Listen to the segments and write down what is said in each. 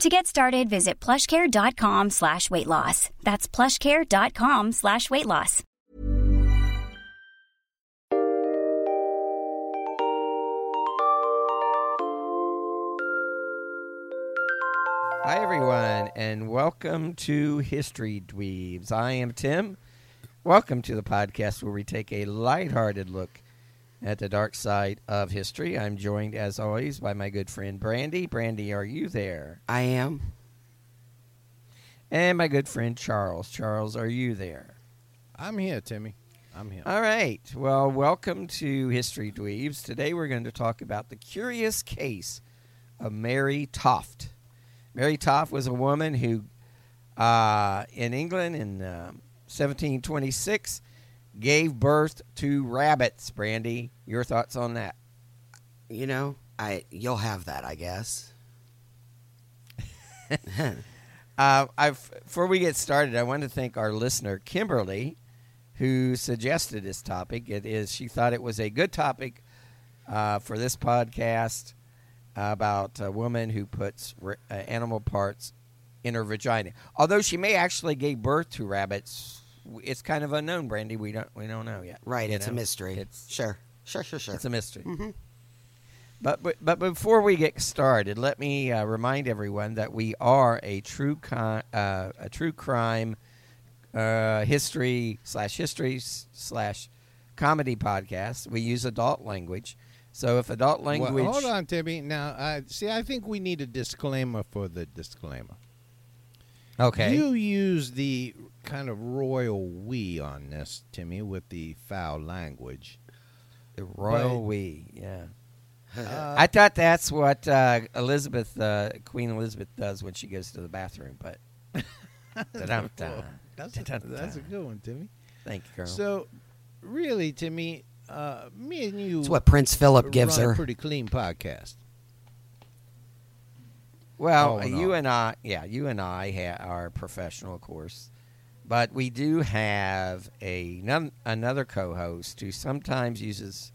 To get started, visit plushcare.com slash weight loss. That's plushcare.com slash weight loss. Hi, everyone, and welcome to History Dweebs. I am Tim. Welcome to the podcast where we take a lighthearted look at the dark side of history. I'm joined, as always, by my good friend Brandy. Brandy, are you there? I am. And my good friend Charles. Charles, are you there? I'm here, Timmy. I'm here. All right. Well, welcome to History Dweebs. Today we're going to talk about the curious case of Mary Toft. Mary Toft was a woman who, uh, in England in uh, 1726, gave birth to rabbits. Brandy, your thoughts on that? You know, I you'll have that, I guess. Uh, I've, before we get started, I want to thank our listener, Kimberly, who suggested this topic. It is she thought it was a good topic uh, for this podcast about a woman who puts r- uh, animal parts in her vagina. Although she may actually gave birth to rabbits, it's kind of unknown, Brandy. We don't we don't know yet. Right, it's know? a mystery. It's sure, sure, sure, sure. it's a mystery. hmm But, but but before we get started, let me uh, remind everyone that we are a true con- uh, a true crime uh, history slash history slash comedy podcast. We use adult language, so if adult language, Well, hold on, Timmy. Now, I see. I think we need a disclaimer for the disclaimer. okay, You use the kind of royal we on this, Timmy, with the foul language. the royal but- we, yeah. Uh, I thought that's what uh, Elizabeth, uh, Queen Elizabeth, does when she goes to the bathroom. But that's, a, that's a good one, Timmy. thank you, Colonel. So, really, Timmy, uh, me and you. It's what Prince Philip gives her. A pretty clean podcast. Well, in you and I, yeah, you and I ha- are professional, of course, but we do have a another co-host who sometimes uses,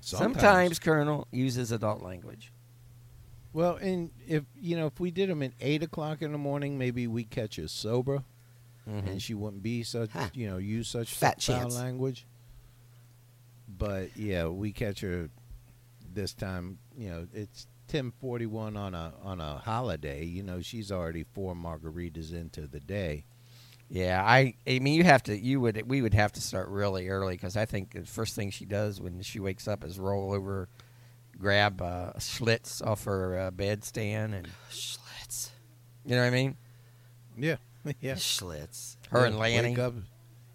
sometimes, Colonel uses adult language. Well, and if you know, if we did them at eight o'clock in the morning, maybe we catch her sober, Mhm. and she wouldn't be such, Huh. you know, use such Fat foul chance. language. But yeah, we catch her this time. You know, it's ten forty one on a on a holiday. You know, she's already four margaritas into the day. Yeah, I, I mean, you have to, you would, we would have to start really early because I think the first thing she does when she wakes up is roll over, grab uh, Schlitz off her uh, bedstand, and Schlitz. you know what I mean. Yeah, yeah. Schlitz. Her Yeah, and Lanny. wake up.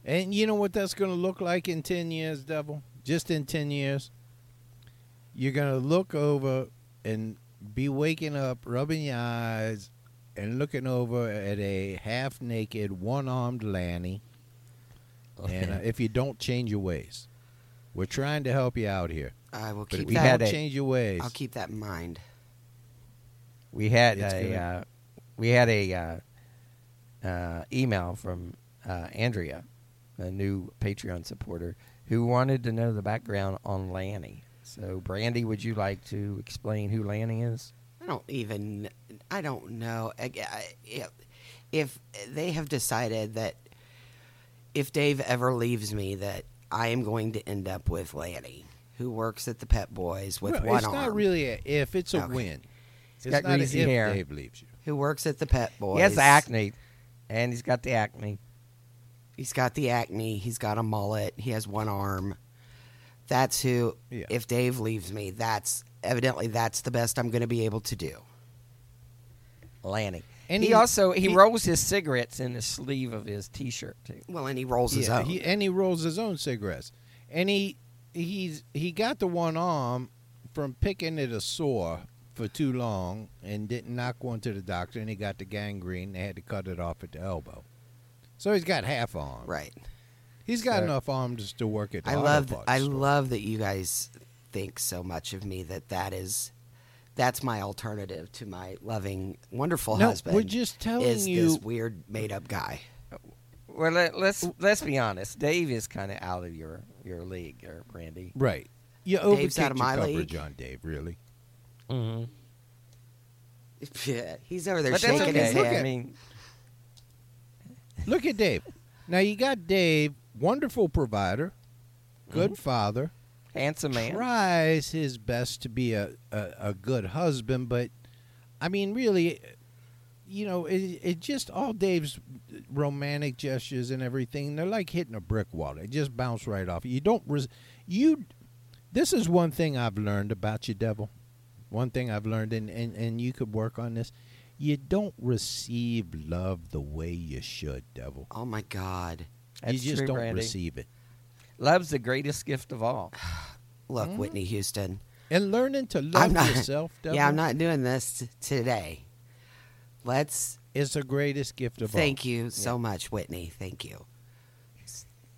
And you know what that's going to look like in 10 years, Devil? Just in 10 years. You're going to look over and be waking up, rubbing your eyes, and looking over at a half naked, one armed Lanny. And uh, if you don't change your ways, we're trying to help you out here. I will But keep if you we that. had don't change your ways. I'll keep that in mind. We had It's a uh, we had a uh, uh, email from uh, Andrea, a new Patreon supporter, who wanted to know the background on Lanny. So, Brandy, would you like to explain who Lanny is? I don't even. I don't know. If, they have decided that if Dave ever leaves me, that I am going to end up with Lanny, who works at the Pet Boys with Well, one it's arm. not really a if, it's a Okay. win. He's it's got not greasy if hair. Dave leaves you. who works at the Pet Boys. He has acne, and he's got the acne. He's got the acne. He's got a mullet. He has one arm. That's who. Yeah. If Dave leaves me, that's evidently that's the best I'm going to be able to do. Lanny. And he, he- also he, he- rolls his cigarettes in the sleeve of his T-shirt too. Well, and he rolls his own. he, and he rolls his own cigarettes. And he he's he got the one arm from picking at a sore for too long and didn't knock one to the doctor and he got the gangrene. They had to cut it off at the elbow. So he's got half arm. right. He's got So- enough arms to work at I love. I store. love that you guys think so much of me that that is. That's my alternative to my loving, wonderful No, husband. we're just telling is you- this weird made-up guy. Well, let, let's let's be honest. Dave is kind of out of your your league, or Brandy. Right. You Dave's out of my coverage league. on Dave, really. Mm-hmm. Yeah, he's over there But shaking okay. his Look head. I mean, Look at Dave. Now you got Dave, wonderful provider, good father, handsome man. tries his best to be a, a, a good husband, but I mean, really, you know, it, it just all Dave's romantic gestures and everything. They're like hitting a brick wall. They just bounce right off. You don't res- you. This is one thing I've learned about you, Devil. One thing I've learned, and, and, and you could work on this. You don't receive love the way you should, Devil. Oh my God! That's you just true, don't Brandy. receive it. Love's the greatest gift of all. Look, Mm-hmm. Whitney Houston. And learning to love not. yourself, Devil, yeah, I'm not doing this t- today. Let's. It's the greatest gift of all. Thank you so much, Whitney. Thank you.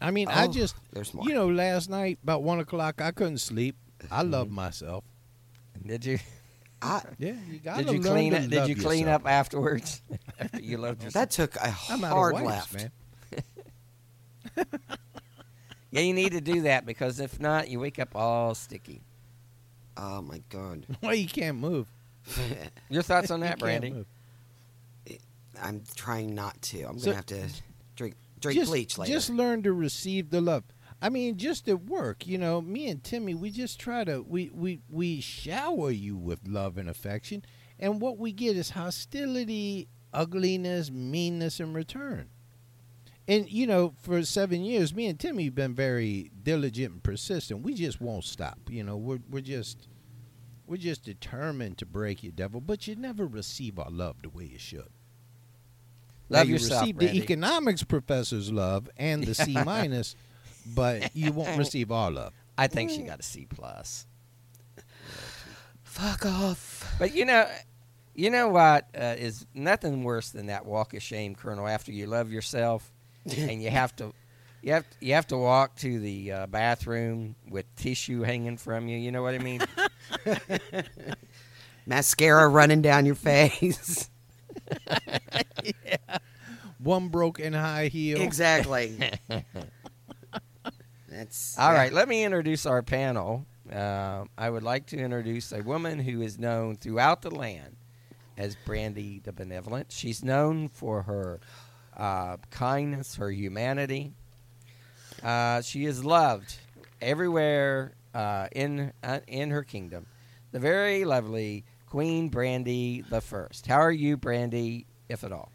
I mean, I Oh, just, there's more. you know, last night about one o'clock, I couldn't sleep. I love Mm-hmm. myself. Did you I, Yeah, you got did you clean it? Did you clean yourself. up afterwards? After you loved yourself. that took a I'm out hard of wipes, left. man. yeah, you need to do that because if not, you wake up all sticky. Oh my God! Well, you can't move. Your thoughts on that, can't Brandy? move. I'm trying not to. I'm So- gonna have to drink drink just, bleach later. Just learn to receive the love. I mean, just at work, you know, me and Timmy, we just try to we we we shower you with love and affection, and what we get is hostility, ugliness, meanness in return. And you know, for seven years, me and Timmy have been very diligent and persistent. We just won't stop. You know, we're we're just we're just determined to break you, devil. But you never receive our love the way you should. Now, Love you yourself, receive Brandy. the economics professor's love and the C minus, but you won't receive our love. I think she got a C plus. Fuck off. But you know, you know what uh, is nothing worse than that walk of shame, Colonel. After you love yourself, and you have to, you have you have to walk to the uh, bathroom with tissue hanging from you. You know what I mean? Mascara running down your face. yeah. One broken high heel. exactly. That's All yeah. right, let me introduce our panel. Uh, I would like to introduce a woman who is known throughout the land as Brandy the Benevolent. She's known for her uh, kindness, her humanity. Uh, she is loved everywhere uh, in uh, in her kingdom. The very lovely Queen Brandy the First. How are you, Brandy, if at all?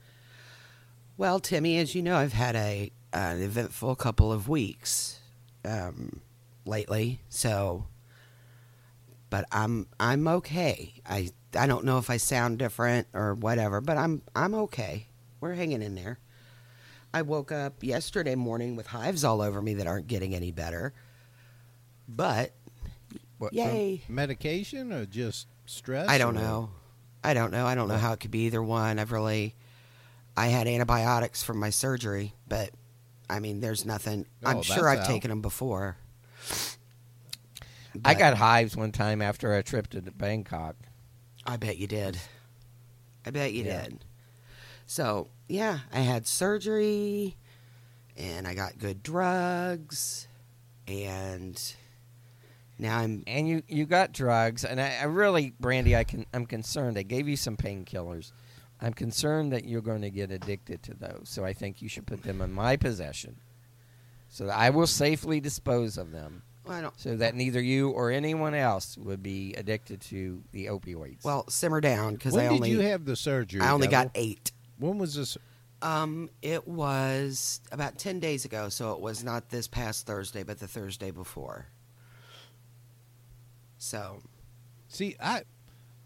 Well, Timmy, as you know, I've had a an eventful couple of weeks um, lately. So, but I'm I'm okay. I I don't know if I sound different or whatever, but I'm I'm okay. We're hanging in there. I woke up yesterday morning with hives all over me that aren't getting any better. But What, yay! Medication or just stress? I don't or- know. I don't know. I don't know how it could be either one. I've really, I had antibiotics from my surgery, but I mean, there's nothing. Oh, I'm sure I've out. taken them before. I got hives one time after a trip to Bangkok. I bet you did. I bet you Yeah. did. So yeah, I had surgery, and I got good drugs, and now I'm. and you you got drugs and I, I really brandy i can i'm concerned i gave you some painkillers i'm concerned that you're going to get addicted to those so i think you should put them in my possession so that i will safely dispose of them Well, I don't. so that neither you or anyone else would be addicted to the opioids Well, simmer down because When I did you have the surgery? I only Devil? got eight. When was this? Um, it was about 10 days ago, so it was not this past Thursday, but the Thursday before. So, See, I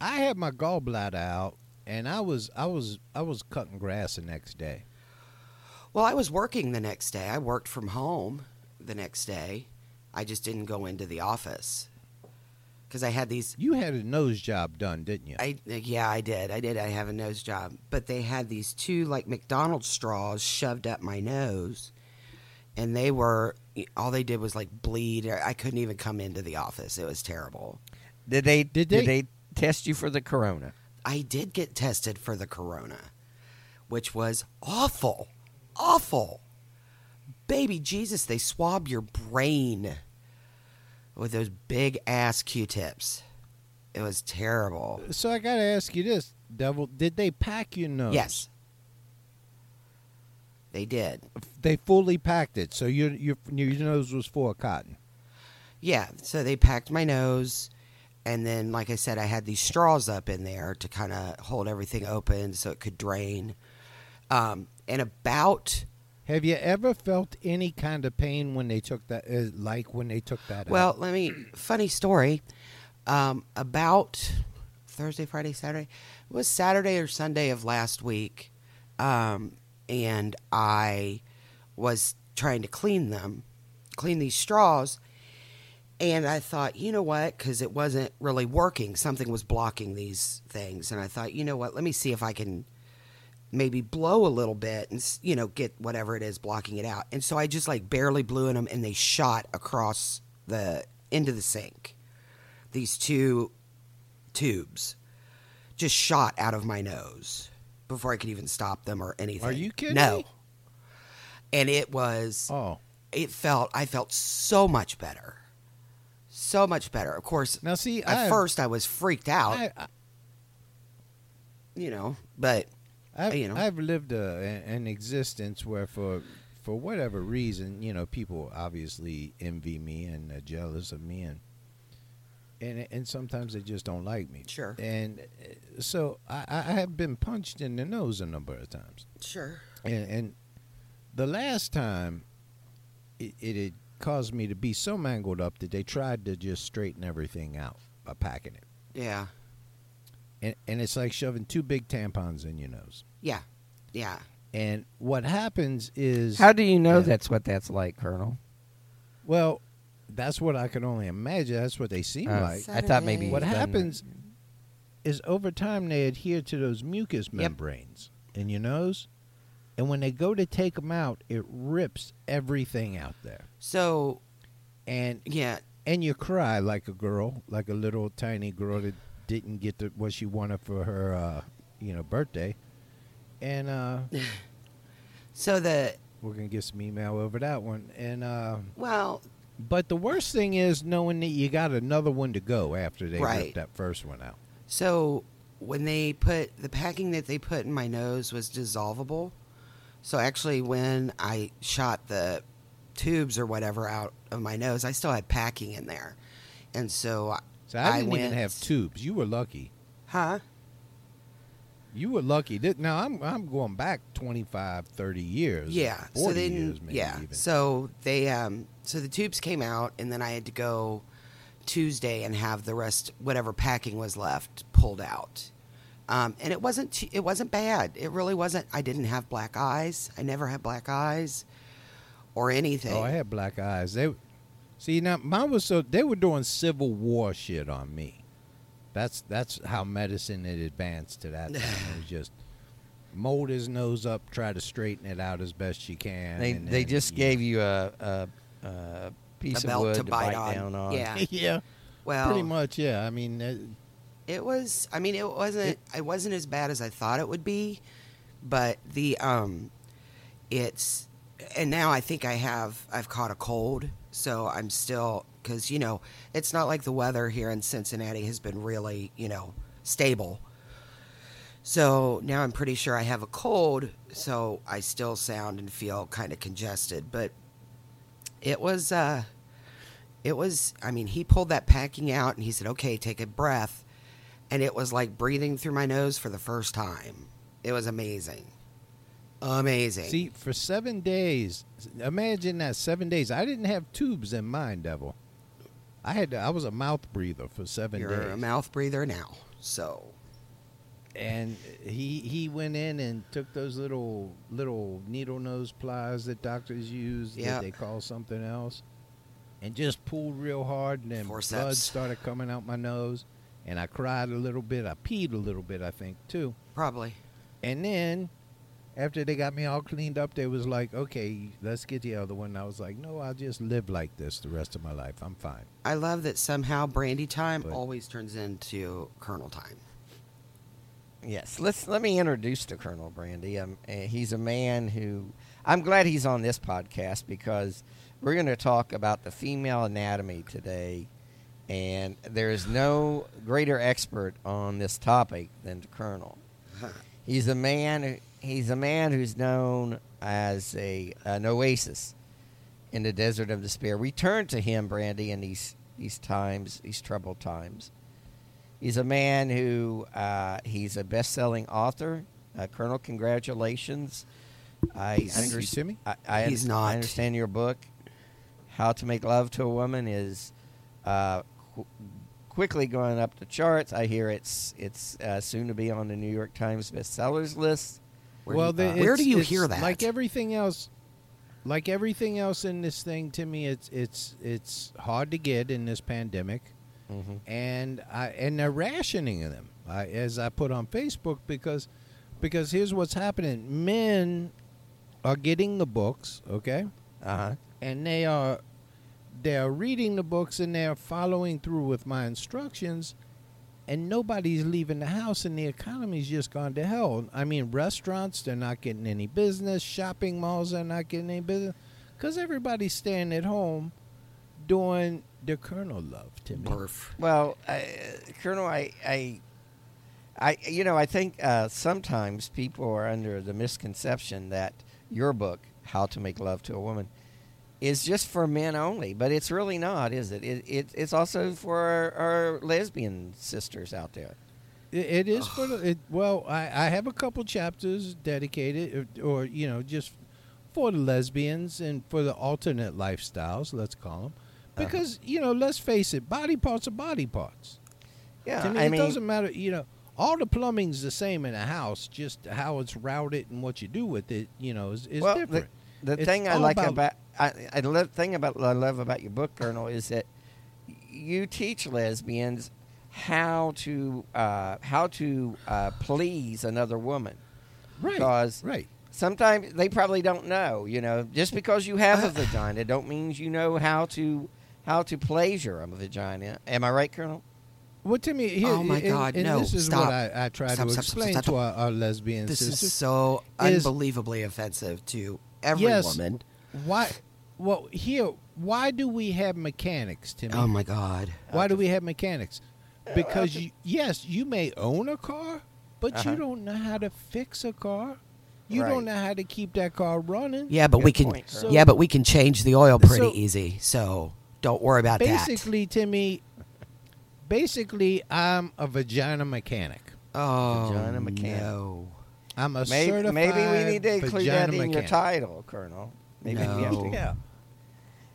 I had my gallbladder out, and I was I was I was cutting grass the next day. well, I was working the next day. I worked from home the next day. I just didn't go into the office because I had these. You had a nose job done, didn't you? I yeah, I did. I did. I have a nose job, but they had these two like McDonald's straws shoved up my nose, and they were all they did was like bleed. I couldn't even come into the office. It was terrible. Did they Did did they- they, test you for the corona? I did get tested for the corona, which was awful. Awful. Baby Jesus, they swab your brain with those big ass Q tips. It was terrible. so I got to ask you this, Devil. Did they pack your nose? Yes. They did. They fully packed it, so your your your nose was full of cotton. Yeah, so they packed my nose, and then, like I said, I had these straws up in there to kind of hold everything open so it could drain. Um, and about Have you ever felt any kind of pain when they took that, uh, like when they took that well, out? let me funny story. Um, about Thursday, Friday, Saturday. It was Saturday or Sunday of last week, um, and I was trying to clean them, clean these straws, and I thought, you know what? Because it wasn't really working. Something was blocking these things, and I thought, you know what? Let me see if I can maybe blow a little bit and you know get whatever it is blocking it out. And so I just like barely blew in them, and they shot across the into the sink. These two tubes just shot out of my nose before I could even stop them or anything. Are you kidding No. me? And it was oh, it felt I felt so much better. So much better. Of course, now see, at I, first I was freaked out, I, I, you know, but I've, you know. I've lived a, an existence where, for for whatever reason, you know, people obviously envy me and are jealous of me, and and and sometimes they just don't like me. Sure. And uh, so I, I have been punched in the nose a number of times, sure. and, and the last time, it, it had caused me to be so mangled up that they tried to just straighten everything out by packing it, Yeah. And and it's like shoving two big tampons in your nose. Yeah. Yeah. And what happens is How do you know Yeah. that's what that's like, Colonel? Well, that's what I can only imagine. That's what they seem Uh, like. I thought maybe What you've done- happens is over time they adhere to those mucus membranes in your nose, and when they go to take them out, it rips everything out there, So and yeah, and you cry like a girl, like a little tiny girl that didn't get the, what she wanted for her, uh, you know, birthday, and uh, so the we're gonna get some email over that one, and. Uh, well, But the worst thing is knowing that you got another one to go after they Right. ripped that first one out. so when they put the packing that they put in my nose was dissolvable. So actually, when I shot the tubes or whatever out of my nose, I still had packing in there, and so So I didn't even have tubes. You were lucky. Huh? You were lucky. Now I'm I'm going back 25, 30 years. Yeah. 40 so years maybe yeah. even. So they, um, so the tubes came out, and then I had to go Tuesday and have the rest, whatever packing was left, pulled out. Um, and it wasn't, t- it wasn't bad. It really wasn't. I didn't have black eyes. I never had black eyes, or anything. oh, I had black eyes. They see now mine was so they were doing Civil War shit on me. That's that's how medicine had advanced to that time. it was just mold his nose up, try to straighten it out as best you can. They and they then, just you gave you a, a, a piece A of wood to bite on. down on. Yeah. yeah, well, pretty much. Yeah, I mean. Uh, It was. I mean, it wasn't. It, wasn't as bad as I thought it would be, but the um, it's and now I think I have. I've caught a cold, so I'm still because you know it's not like the weather here in Cincinnati has been really you know stable. So now I'm pretty sure I have a cold, so I still sound and feel kind of congested, but it was uh it was i mean he pulled that packing out and he said okay take a breath and it was like breathing through my nose for the first time it was amazing Amazing. See, for seven days, imagine that seven days. I didn't have tubes in mine, Devil. I had to, I was a mouth breather for 7 You're days. a mouth breather now. So and he he went in and took those little little needle nose pliers that doctors use Yeah. that they call something else, and just pulled real hard, and then blood started coming out my nose, and I cried a little bit. I peed a little bit, I think, too. probably. And then after they got me all cleaned up, they was like, "Okay, let's get the other one." And I was like, "No, I'll just live like this the rest of my life. I'm fine." I love that somehow Brandy time But- always turns into Colonel time. Yes, let's let me introduce to Colonel Brandy. Um, uh, he's a man who I'm glad he's on this podcast because we're going to talk about the female anatomy today, and there is no greater expert on this topic than the Colonel. He's a man. He's a man who's known as a an oasis in the desert of despair. We turn to him, Brandy, in these these times, these troubled times. He's a man who uh, he's a best-selling author. Uh, Colonel, congratulations! I Thank you, underst- Timmy. I, I, He's not. I understand your book, "How to Make Love to a Woman," is uh, qu- quickly going up the charts. I hear it's it's uh, soon to be on the New York Times bestsellers list. Where well, do you, the, where do you hear that? Like everything else, like everything else in this thing, to me, it's it's it's hard to get in this pandemic, Mm-hmm. and I and they're rationing them, I, as I put on Facebook, because because here's what's happening: men are getting the books, okay, Uh huh. and they are they are reading the books and they are following through with my instructions and nobody's leaving the house and the economy's just gone to hell. I mean restaurants they're not getting any business. Shopping malls they're not getting any business. Because everybody's staying at home doing the colonel love to me. Barf. Well, uh, Colonel, I, I, I, you know, I think uh, sometimes people are under the misconception that your book, "How to Make Love to a Woman," is just for men only, but it's really not, is it? It, it it's also for our, our lesbian sisters out there. It, it is for the it, well. I, I have a couple chapters dedicated, or, or you know, just for the lesbians and for the alternate lifestyles. Let's call them, Uh-huh. because you know, let's face it, body parts are body parts. Yeah, to me, I it mean, doesn't matter. You know, all the plumbing's the same in a house. Just how it's routed and what you do with it, you know, is, is well, different. The, the thing I like about- about, I, I love thing about I love about your book, Colonel, is that you teach lesbians how to uh, how to uh, please another woman. right, because- right. Sometimes they probably don't know. You know, just because you have a vagina, don't mean you know how to how to pleasure a vagina. Am I right, Colonel? Well, Timmy, here, Oh, my and- God, and no, this is stop. what I, I try Stop, to stop, stop, explain stop, to our, our lesbian This sisters. is so is- unbelievably offensive to every yes, woman. Why? Well, here, why do we have mechanics, Timmy? Oh my God. Why do we have mechanics? Because you, yes, you may own a car, but Uh-huh. you don't know how to fix a car. You Right. don't know how to keep that car running. Yeah, but Good we can. point, Colonel. yeah, but we can change the oil pretty So- easy. So don't worry about that. Basically, Timmy, basically, I'm a vagina mechanic. Oh Vagina mechanic. no. I'm a Maybe, certified maybe we need to include that in your title, Colonel. Maybe we have to. No. Yeah.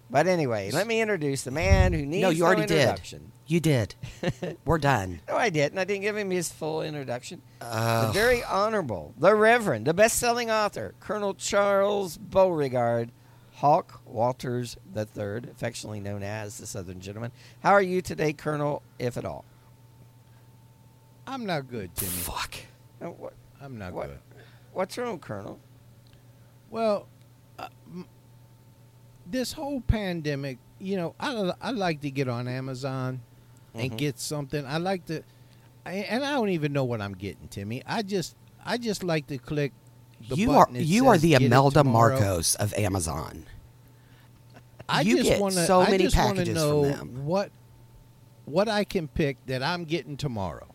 But anyway, let me introduce the man who needs No, you already did. introduction. You did. We're done. No, I didn't. I didn't give him his full introduction. the very honorable, the Reverend, the best-selling author, Colonel Charles Beauregard Hawk Walters III, affectionately known as the Southern Gentleman. How are you today, Colonel, if at all? I'm not good, Timmy. fuck. What, I'm not What? good. what's wrong, Colonel? Well, uh, this whole pandemic, you know, I, I like to get on Amazon and Mhm. get something. I like to, I, and I don't even know what I'm getting, Timmy. I just, I just like to click. The You are you are the "Get it Imelda. Marcos of Amazon. I You just get wanna, so I many just wanna from know them. what what I can pick that I'm getting tomorrow.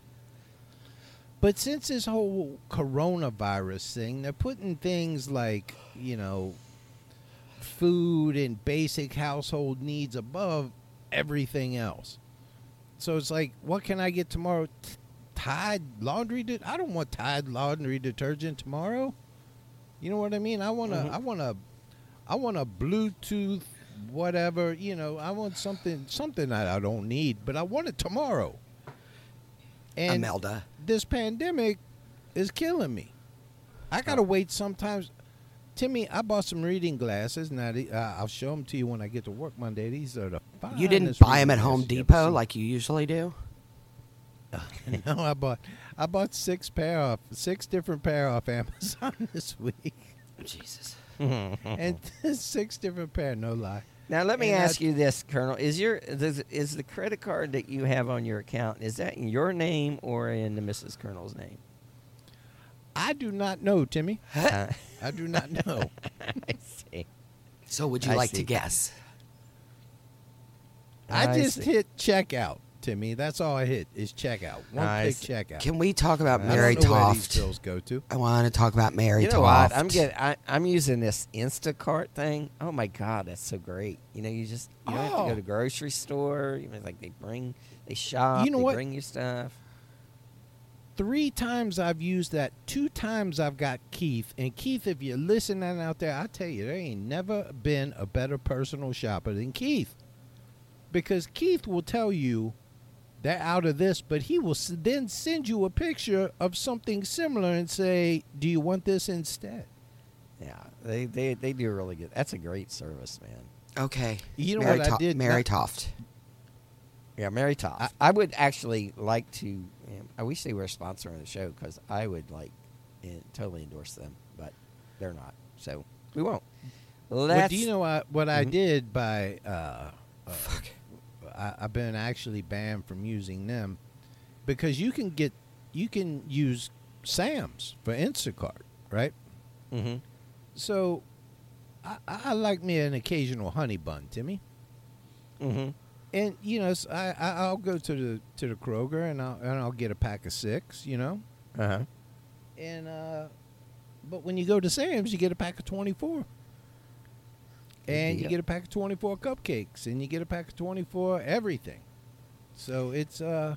But since this whole coronavirus thing, they're putting things like, you know, food and basic household needs above everything else. So it's like, what can I get tomorrow? T- Tide laundry? De- I don't want Tide laundry detergent tomorrow. You know what I mean? I want to. Mm-hmm. I want to. I want a Bluetooth, whatever. You know, I want something. Something that I don't need, but I want it tomorrow. And Imelda. this pandemic is killing me. I gotta wait sometimes. Timmy, I bought some reading glasses. Now the- uh, I'll show them to you when I get to work Monday. These are the You didn't buy them at Home glasses you ever Depot like you usually do? no, I bought I bought six pair off six different pair off Amazon this week, Jesus. and six different pair. No lie. Now let me And ask I- you this, Colonel: Is your is, is the credit card that you have on your account is that in your name or in the Mrs. Colonel's name? I do not know, Timmy. Uh, I do not know. I see. So would you I like see. to guess? I I just see. hit checkout, Timmy. That's all I hit is checkout. One I click see. checkout. Can we talk about I Mary don't know where these Toft? bills go to. I want to talk about Mary you know Toft. what? I'm getting. I, I'm using this Instacart thing. Oh my God, that's so great. You know, you just you don't have to Oh. go to grocery store. You know, like they bring, they shop. You know they what? Bring you stuff. Three times I've used that. Two times I've got Keith. And Keith, if you're listening out there, I tell you, there ain't never been a better personal shopper than Keith. Because Keith will tell you they're out of this, but he will then send you a picture of something similar and say, "Do you want this instead?" Yeah, they they they do really good. That's a great service, man. Okay. You know Mary what I Toft- did Mary Toft. Yeah, Mary Toft. I, would actually like to. I wish they were a sponsor on the show because I would like eh, totally endorse them, but they're not. So we won't. Well, do you know what, what I Mhm. did by? Uh, uh, I, I've been actually banned from using them because you can get you can use Sam's for Instacart, right? Mm-hmm. So I, I like me an occasional honey bun, Timmy. Mhm. And you know, I I'll go to the to the Kroger and I'll and I'll get a pack of six, you know. Uh-huh. And uh, but when you go to Sam's, you get a pack of twenty four. And you get a pack of twenty four cupcakes, and you get a pack of twenty four everything. So it's uh,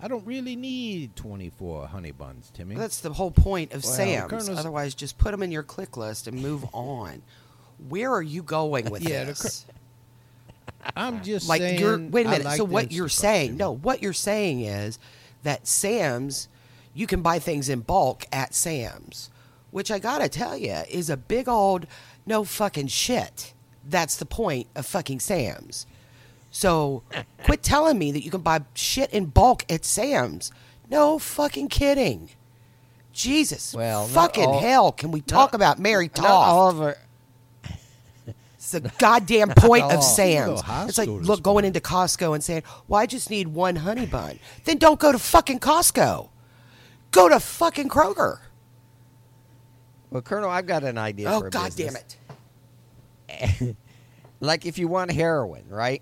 I don't really need twenty four honey buns, Timmy. That's the whole point of Well, Sam's. Colonel's- Otherwise, just put them in your click list and move on. Where are you going with Yeah, the this? I'm just like saying. you're wait a minute. like so what you're saying? No, what you're saying is that Sam's, you can buy things in bulk at Sam's, which I gotta tell you is a big old no fucking shit. That's the point of fucking Sam's. So quit telling me that you can buy shit in bulk at Sam's. No fucking kidding. Jesus, Well, fucking all- hell! Can we talk about Mary Not all of our. It's the goddamn point of You Sam's. It's like look going into Costco and saying, "Well, I just need one honey bun." Then don't go to fucking Costco. Go to fucking Kroger. Well, Colonel, I've got an idea Oh for a god damn it! like if you want heroin, right?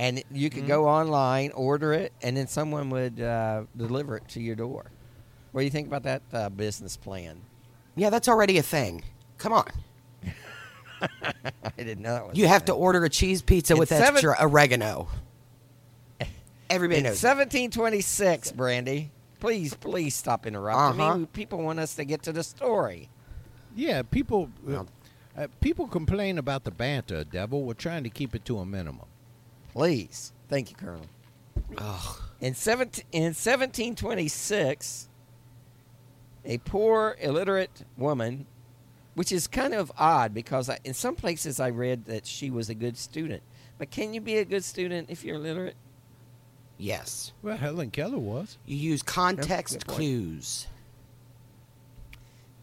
And you Mm-hmm. could go online, order it, and then someone would uh, deliver it to your door. What do you think about that uh, business plan? Yeah, that's already a thing. Come on, I didn't know that was. you a have to order a cheese pizza In with seven- extra oregano. Everybody In knows. 1726, Brandy. Please, please stop interrupting Uh-huh. me. People want us to get to the story. Yeah, people. Uh, uh, people complain about the banter, Devil. We're trying to keep it to a minimum. Please. Thank you, Colonel. Ugh. In, 17, in 1726, a poor, illiterate woman, which is kind of odd because I, in some places I read that she was a good student. But can you be a good student if you're illiterate? Yes, Well, Helen Keller was. you use context clues.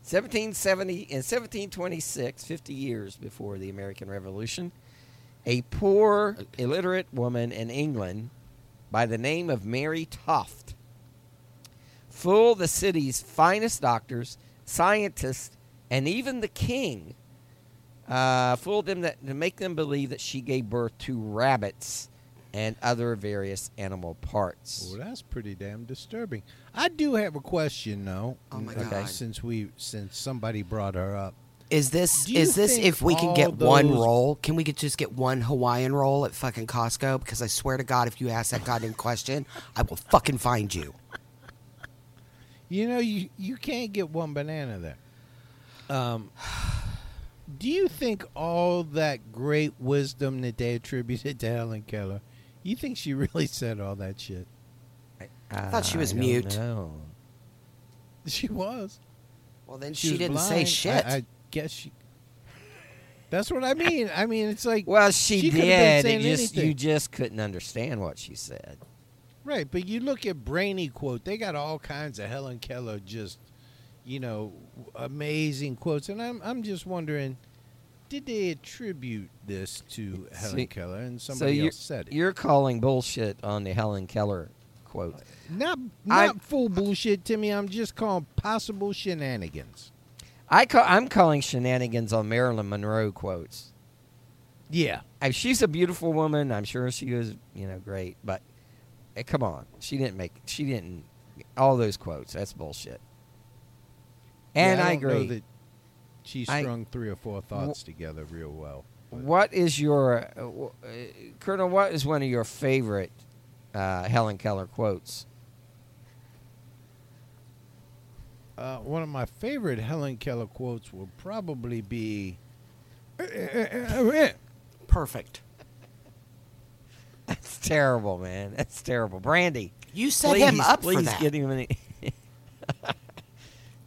1770 in 1726, 50 years before the American Revolution, a poor illiterate woman in England by the name of Mary Toft fooled the city's finest doctors, scientists, and even the king. Uh, fooled them that, to make them believe that she gave birth to rabbits and other various animal parts. Well, that's pretty damn disturbing. I do have a question, though. Oh, my uh, God. Since we, since somebody brought her up, Is this is this if we can all get one roll? Can we get just get one Hawaiian roll at fucking Costco? Because I swear to God, if you ask that goddamn question, I will fucking find you. you know, you you can't get one banana there. Um, do you think all that great wisdom that they attributed to Helen Keller, you think she really said all that shit? I thought she was I don't mute. know. She was. Well, then She, she, didn't say shit. I, I guess she. That's what I mean. I mean, it's like Well, she, She did. It saying just you just couldn't understand what she said. right, but you look at Brainy quote. They got all kinds of Helen Keller just, you know, amazing quotes, and I'm I'm just wondering, did they attribute this to Helen Keller and somebody you're, else said it? you're calling bullshit on the Helen Keller quote. Not I- not full bullshit, Timmy. I'm just calling possible shenanigans. I call, I'm calling shenanigans on Marilyn Monroe quotes. Yeah. I, she's a beautiful woman. I'm sure she was, you know, great. But eh, come on, she didn't make. She didn't. All those quotes. That's bullshit. And Yeah, I, don't know agree. that she I- strung three or four thoughts together real well. but- What is your uh, w- uh, Colonel? What is one of your favorite uh, Helen Keller quotes? Uh, one of my favorite Helen Keller quotes will probably be. Perfect. That's terrible, man. That's terrible. Brandy, You set please, him up please for that. get him. Any-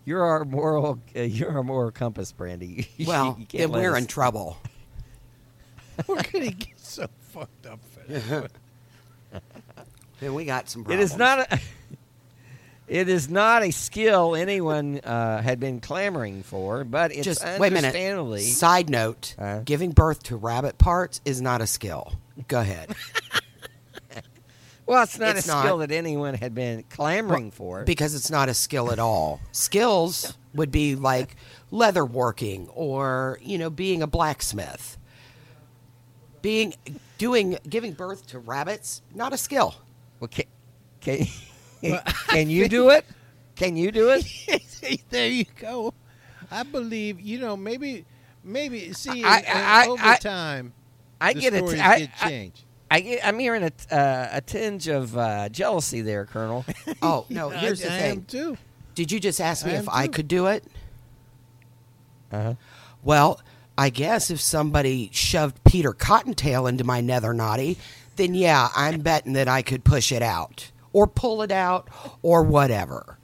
you're our moral. Uh, you're our moral compass, Brandy. You- well, you then we're us- in trouble. We're gonna get so fucked up for that. Then we got some It problems. is not a. It is not a skill anyone uh, had been clamoring for, but it's Just wait a minute. understandably. Side note: Uh? giving birth to rabbit parts is not a skill. Go ahead. Well, it's not It's a not. skill that anyone had been clamoring for. because it's not a skill at all. Skills would be like leather working or, you know, being a blacksmith. Being doing giving birth to rabbits, not a skill. Well, can, can, can you do it? Can you do it? there you go. I believe you know maybe maybe see I- and- I- over I- time I the get it. stories I, get I, changed. I get, I'm hearing a, uh, a tinge of uh, jealousy there, Colonel. Oh, no, here's I, the I thing. am too. Did you just ask me I if am I too. could do it? Uh-huh. Well, I guess if somebody shoved Peter Cottontail into my nether naughty, then yeah, I'm betting that I could push it out or pull it out or whatever.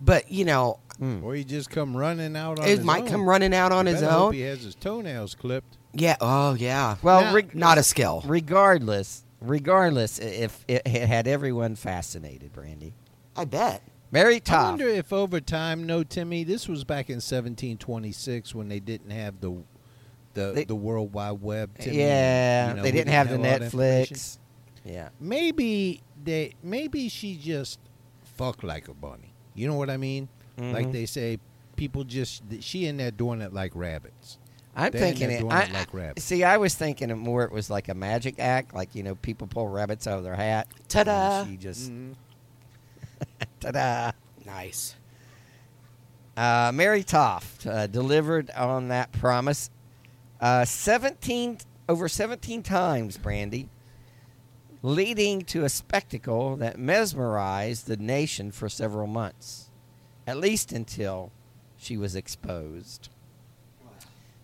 But, you know, Or he just come running out on it his might own. come running out on You his better hope own. He has his toenails clipped. Yeah. Oh, yeah. Well, Now- reg- Not a skill. regardless, regardless, if it had everyone fascinated, Brandy. I bet. Very I wonder if over time, no, Timmy, this was back in 1726 when they didn't have the the, They- the World Wide Web. Timmy, yeah, you know, they we didn't have the all that information. Netflix. Yeah. Maybe they, maybe she just fuck like a bunny. You know what I mean? Like Mhm. they say, people just she in there doing it like rabbits. I'm They thinking it. I, it like rabbits. see, I was thinking it more. It was like a magic act, like you know, people pull rabbits out of their hat. Ta-da. She just Mm-hmm. ta-da. Nice. Uh, Mary Toft uh, delivered on that promise. Uh, Seventeen over seventeen times, Brandy, leading to a spectacle that mesmerized the nation for several months, at least until she was exposed.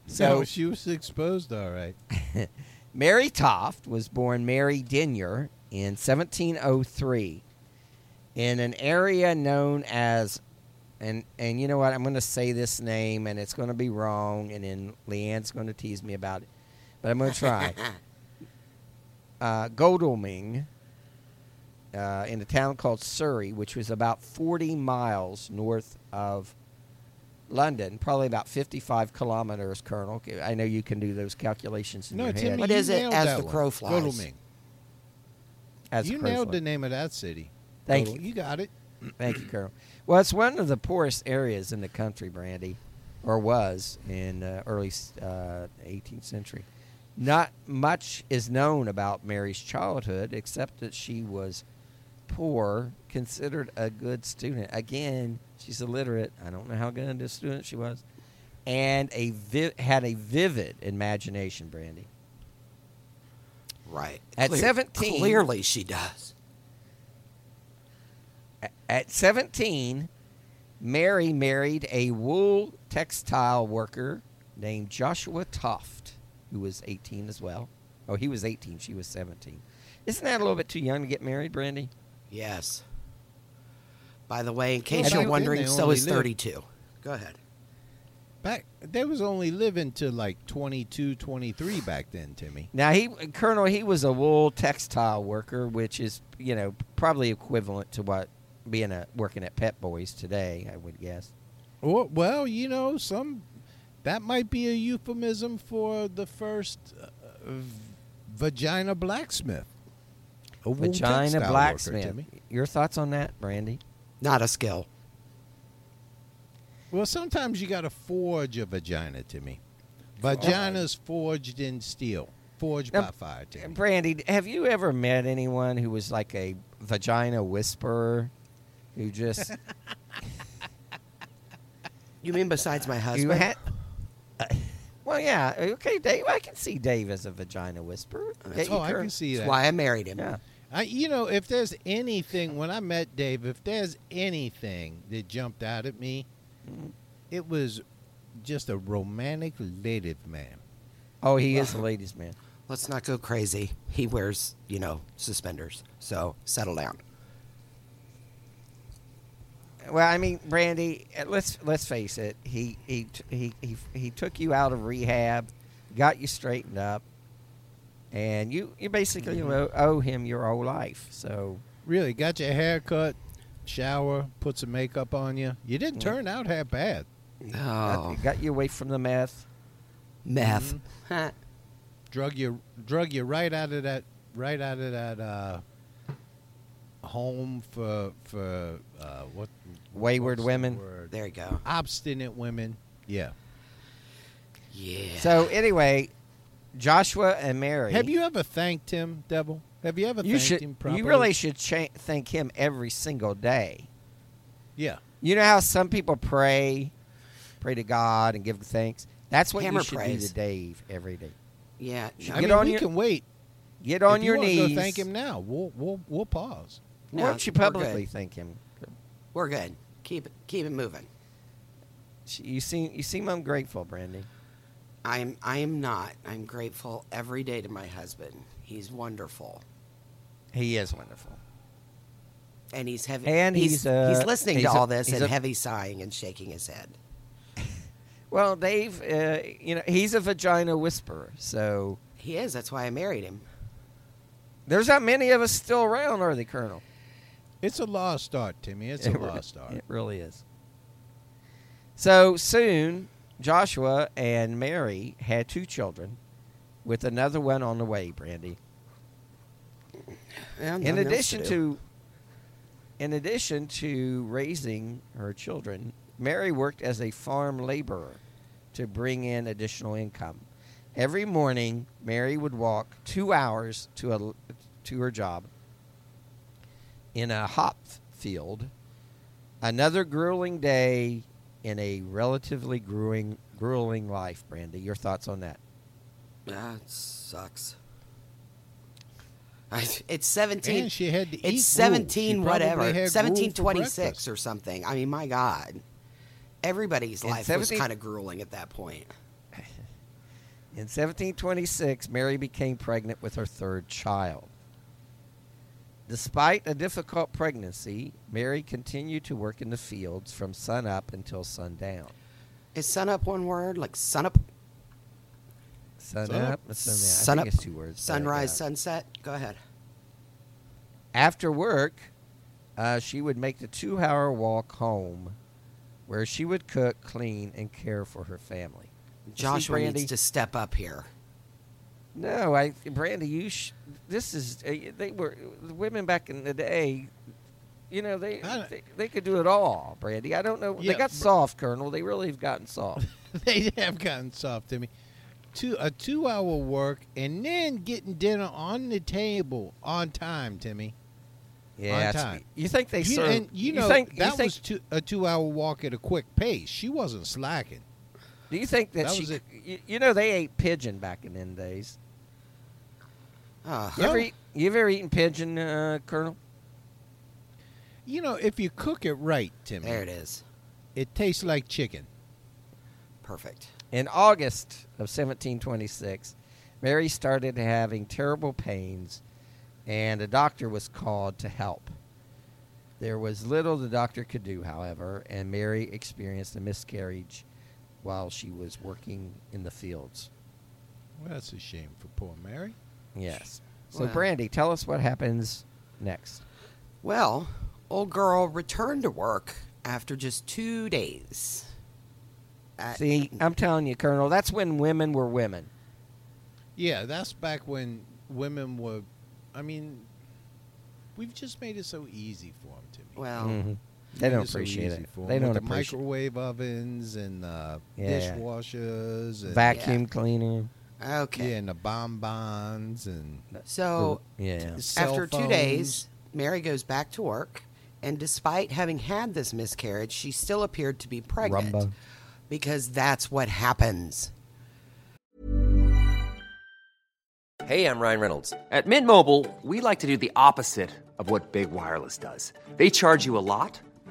So So she was exposed, all right. Mary Toft was born Mary Denyer in 1703 in an area known as and and you know what I'm going to say this name and it's going to be wrong and then Leanne's going to tease me about it but I'm going to try uh, Godalming uh, in a town called Surrey which was about 40 miles north of London probably about 55 kilometers Colonel I know you can do those calculations in No, your Timmy, head What you is it as that the one. crow flies? Godalming. as you nailed flies. the name of that city. Thank Godal- you. You got it. Thank you, Colonel. Well, it's one of the poorest areas in the country, Brandy, or was in uh, early uh, 18th century. Not much is known about Mary's childhood, except that she was poor, considered a good student. Again, she's illiterate. I don't know how good a student she was, and a vi- had a vivid imagination, Brandy. Right. At 17 Clearly she does. At 17, Mary married a wool textile worker named Joshua Toft, who was 18 as well. Oh, he was 18. She was 17. Isn't that a little bit too young to get married, Brandy? Yes. By the way, in case Well, you're wondering, so is lived- 32. Go ahead. Back they was only living to like 22, 23 back then, Timmy. Now he Colonel, he was a wool textile worker, which is you know probably equivalent to what being a working at Pet Boys today, I would guess. Or, well, you know, some that might be a euphemism for the first uh, v- vagina blacksmith. A Vagina textile worker, blacksmith. Timmy. Your thoughts on that, Brandy? Not a skill. Well, sometimes you got to forge a vagina, to me. Vagina's forged in steel, forged Now, by fire, Timmy. Brandy, have you ever met anyone who was like a vagina whisperer, who just You mean besides my you husband? had? Uh, well, yeah. Okay, Dave. I can see Dave as a vagina whisperer. That's- oh, I can see That's why I married him. Yeah. I, you know, if there's anything when I met Dave, if there's anything that jumped out at me, it was just a romantic ladies man. Oh, he is a ladies' man. Let's not go crazy. He wears, you know, suspenders. So settle down. Well, I mean, Brandy, uh, let's let's face it. He he he he he took you out of rehab, got you straightened up, and you you basically Mm-hmm. owe, owe him your whole life. So Really, got your hair cut, shower, put some makeup on you. You didn't Yeah. turn out half bad. Oh, got, got you away from the meth. meth. Drug you, drug you right out of that, right out of that uh, home for for uh, what? Wayward what's the women. there you go. Obstinate women. Yeah. Yeah. So anyway, Joshua and Mary. Have you ever thanked him, Devil? Have you ever You thanked should. him properly? You really should cha- thank him every single day. Yeah. You know how some people pray, pray to God and give thanks. That's what Hammer you should praise. do to Dave every day. yeah. Should I Get mean, on we your- can wait. Get on if your you knees. Go thank him now. We'll we'll we'll pause. Why don't you publicly thank him? We're good. Keep it. Keep it moving. You seem you seem ungrateful, Brandy. I'm. I am not. I'm grateful every day to my husband. He's wonderful, He is wonderful. and he's heavy. And he's he's, uh, he's listening he's to a- all this he's and a- heavy sighing and shaking his head. Well, Dave, uh, you know he's a vagina whisperer, so He is. That's why I married him. there's not many of us still around, are they, Colonel? It's a lost start, Timmy. It's a It re- lost art. It really is. So soon, Joshua and Mary had two children, with another one on the way. Brandy. In addition do. to in addition to raising her children mary worked as a farm laborer to bring in additional income every morning mary would walk two hours to a to her job in a hop field another grueling day in a relatively grueling grueling life brandy your thoughts on that Ah, it sucks. I, it's seventeen. And she had to eat it's seventeen probably whatever. had gruel for Seventeen twenty breakfast. six or something. I mean, my God. Everybody's And life 17 was kind of grueling at that point. In 1726, Mary became pregnant with her third child. Despite a difficult pregnancy, Mary continued to work in the fields from sunup until sundown. Is sun up one word? Like sun up, Sunup, Sunup? sundown. sun I up, think it's two words. sunrise, sunset. Go ahead. After work, uh, she would make the two-hour walk home, where she would cook, clean, and care for her family. You see, Brandy? needs to step up here. No, I, Brandy, you. Sh- this is uh, they were the women back in the day. You know they, they they could do it all, Brandy. I don't know. Yeah, they got soft, Colonel. They really have gotten soft. they have gotten soft, Timmy. Two a two hour work and then getting dinner on the table on time, Timmy. yeah, On time. you think they you, serve? and you know think, you that think, was two, a two hour walk at a quick pace. She wasn't slacking. Do you think that, that she? You, you know they ate pigeon back in them days. Ah, You ever eat, you ever eaten pigeon, uh, Colonel? You know, if you cook it right, Timmy. there it is. It tastes like chicken. Perfect. In August of 1726, Mary started having terrible pains, and a doctor was called to help. There was little the doctor could do, however, and Mary experienced a miscarriage while she was working in the fields. Well, that's a shame for poor Mary. Yes. So, Well. Brandy, tell us what happens next. Well, old girl returned to work after just two days. Uh, See, I'm telling you, Colonel, that's when women were women. Yeah, that's back when women were. I mean, we've just made it so easy for them to me. well, Mhm. They don't Made so appreciate easy it. for 'em They with don't the appreciate microwave ovens and uh, Yeah. dishwashers and vacuum cleaner. Okay. yeah, and the bonbons and So Yeah. cell after two days, Mary goes back to work, and despite having had this miscarriage, she still appeared to be pregnant Rumba. because that's what happens. Hey, I'm Ryan Reynolds. At Mint Mobile, we like to do the opposite of what Big Wireless does. They charge you a lot,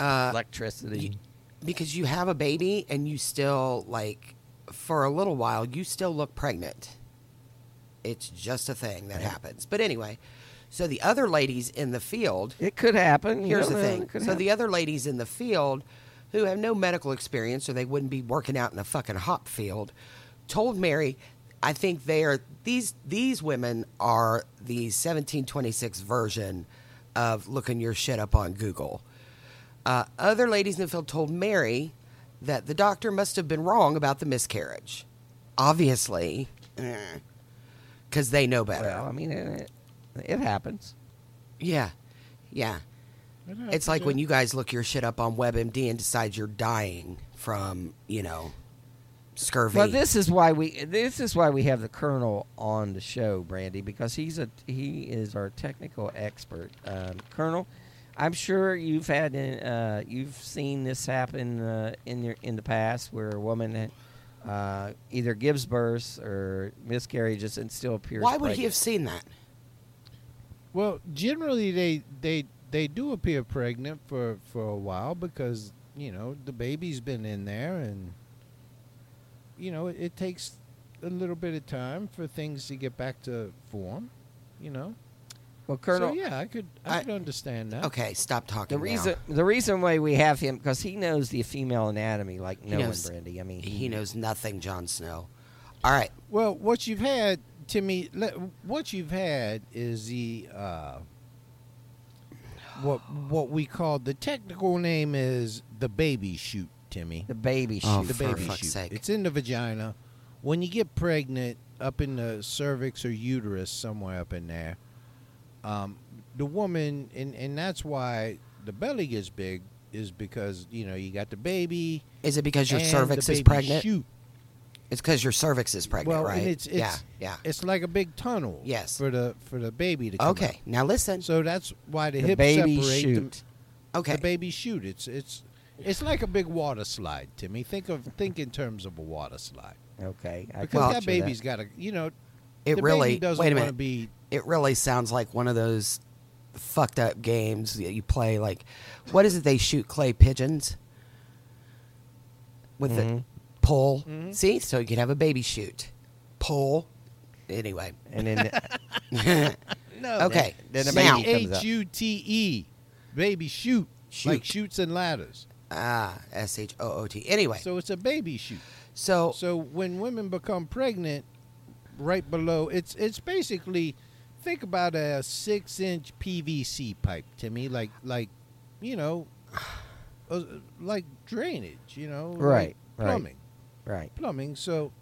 Uh, Electricity. because you have a baby and you still like for a little while you still look pregnant it's just a thing that happens but anyway so the other ladies in the field It could happen. here's the thing so happen. the other ladies in the field who have no medical experience or they wouldn't be working out in a fucking hop field told mary i think they are these these women are the 1726 version of looking your shit up on google uh, other ladies in the field told Mary that the doctor must have been wrong about the miscarriage. Obviously, because they know better. Well, I mean, it, it happens. yeah, yeah. It's like when you guys look your shit up on WebMD and decide you're dying from, you know, scurvy. Well, this is why we this is why we have the colonel on the show, Brandy, because he's a he is our technical expert. Um, colonel, I'm sure you've had uh, you've seen this happen uh, in your in the past where a woman uh, either gives birth or miscarriages and still appears. Why would he have seen that? Well, generally they they they do appear pregnant for for a while because you know the baby's been in there and you know it, it takes a little bit of time for things to get back to form. You know. Well, Colonel, So yeah, I could I, I- could understand that. Okay, stop talking. the now. reason the reason why we have him because he knows the female anatomy like no knows- one, Brandy. I mean, he knows nothing, Jon Snow. All right, Well, what you've had, Timmy, what you've had is the uh, what what we call the technical name is the baby shoot, Timmy. the baby shoot. Oh, the for baby fuck's shoot. sake. It's in the vagina. When you get pregnant, up in the cervix or uterus, somewhere up in there, um, the woman, and and that's why the belly gets big, is because you know you got the baby. is it because your cervix is pregnant? Shoot. It's because your cervix is pregnant, well, right? it's, it's yeah, yeah. It's like a big tunnel. Yes. For the for the baby to come Okay, out. now listen. So that's why the, the hips baby separate. shoot. Okay, The baby shoot. It's it's it's like a big water slide, Timmy. Think of think in terms of a water slide. Okay, I Because that baby's got to, you know, it the really doesn't wait a want minute. to be. It really sounds like one of those fucked up games that you play. Like, what is it? They shoot clay pigeons with Mm-hmm. the pull. See, so you can have a baby shoot, pole. Anyway, and then No. okay. then the now, baby comes up. H U T E, baby shoot, Shoot. like shoots and ladders. Ah, S H O O T. Anyway, So it's a baby shoot. so So when women become pregnant, right below it's it's basically think about a six inch PVC pipe to me, like like you know, uh, like drainage, you know, Right, right. plumbing, Right. plumbing. So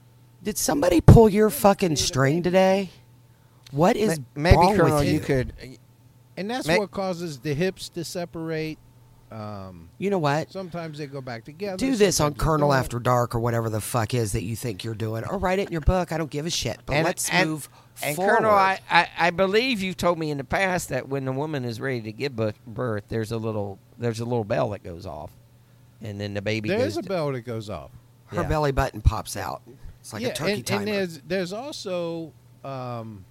did somebody pull your fucking string today? What is Ma- Maybe, wrong Colonel, with you? you could. and that's Ma- what causes the hips to separate. Um, You know what? sometimes they go back together. Do this on Colonel don't. After Dark or whatever the fuck is that you think you're doing, or write it in your book. I don't give a shit. But and, let's and- move And forward. Colonel, I, I, I believe you've told me in the past that when the woman is ready to give birth, there's a little there's a little bell that goes off, and then the baby There is a bell that goes off. Her yeah. belly button pops out. It's like yeah, a turkey and, timer. and there's there's also um,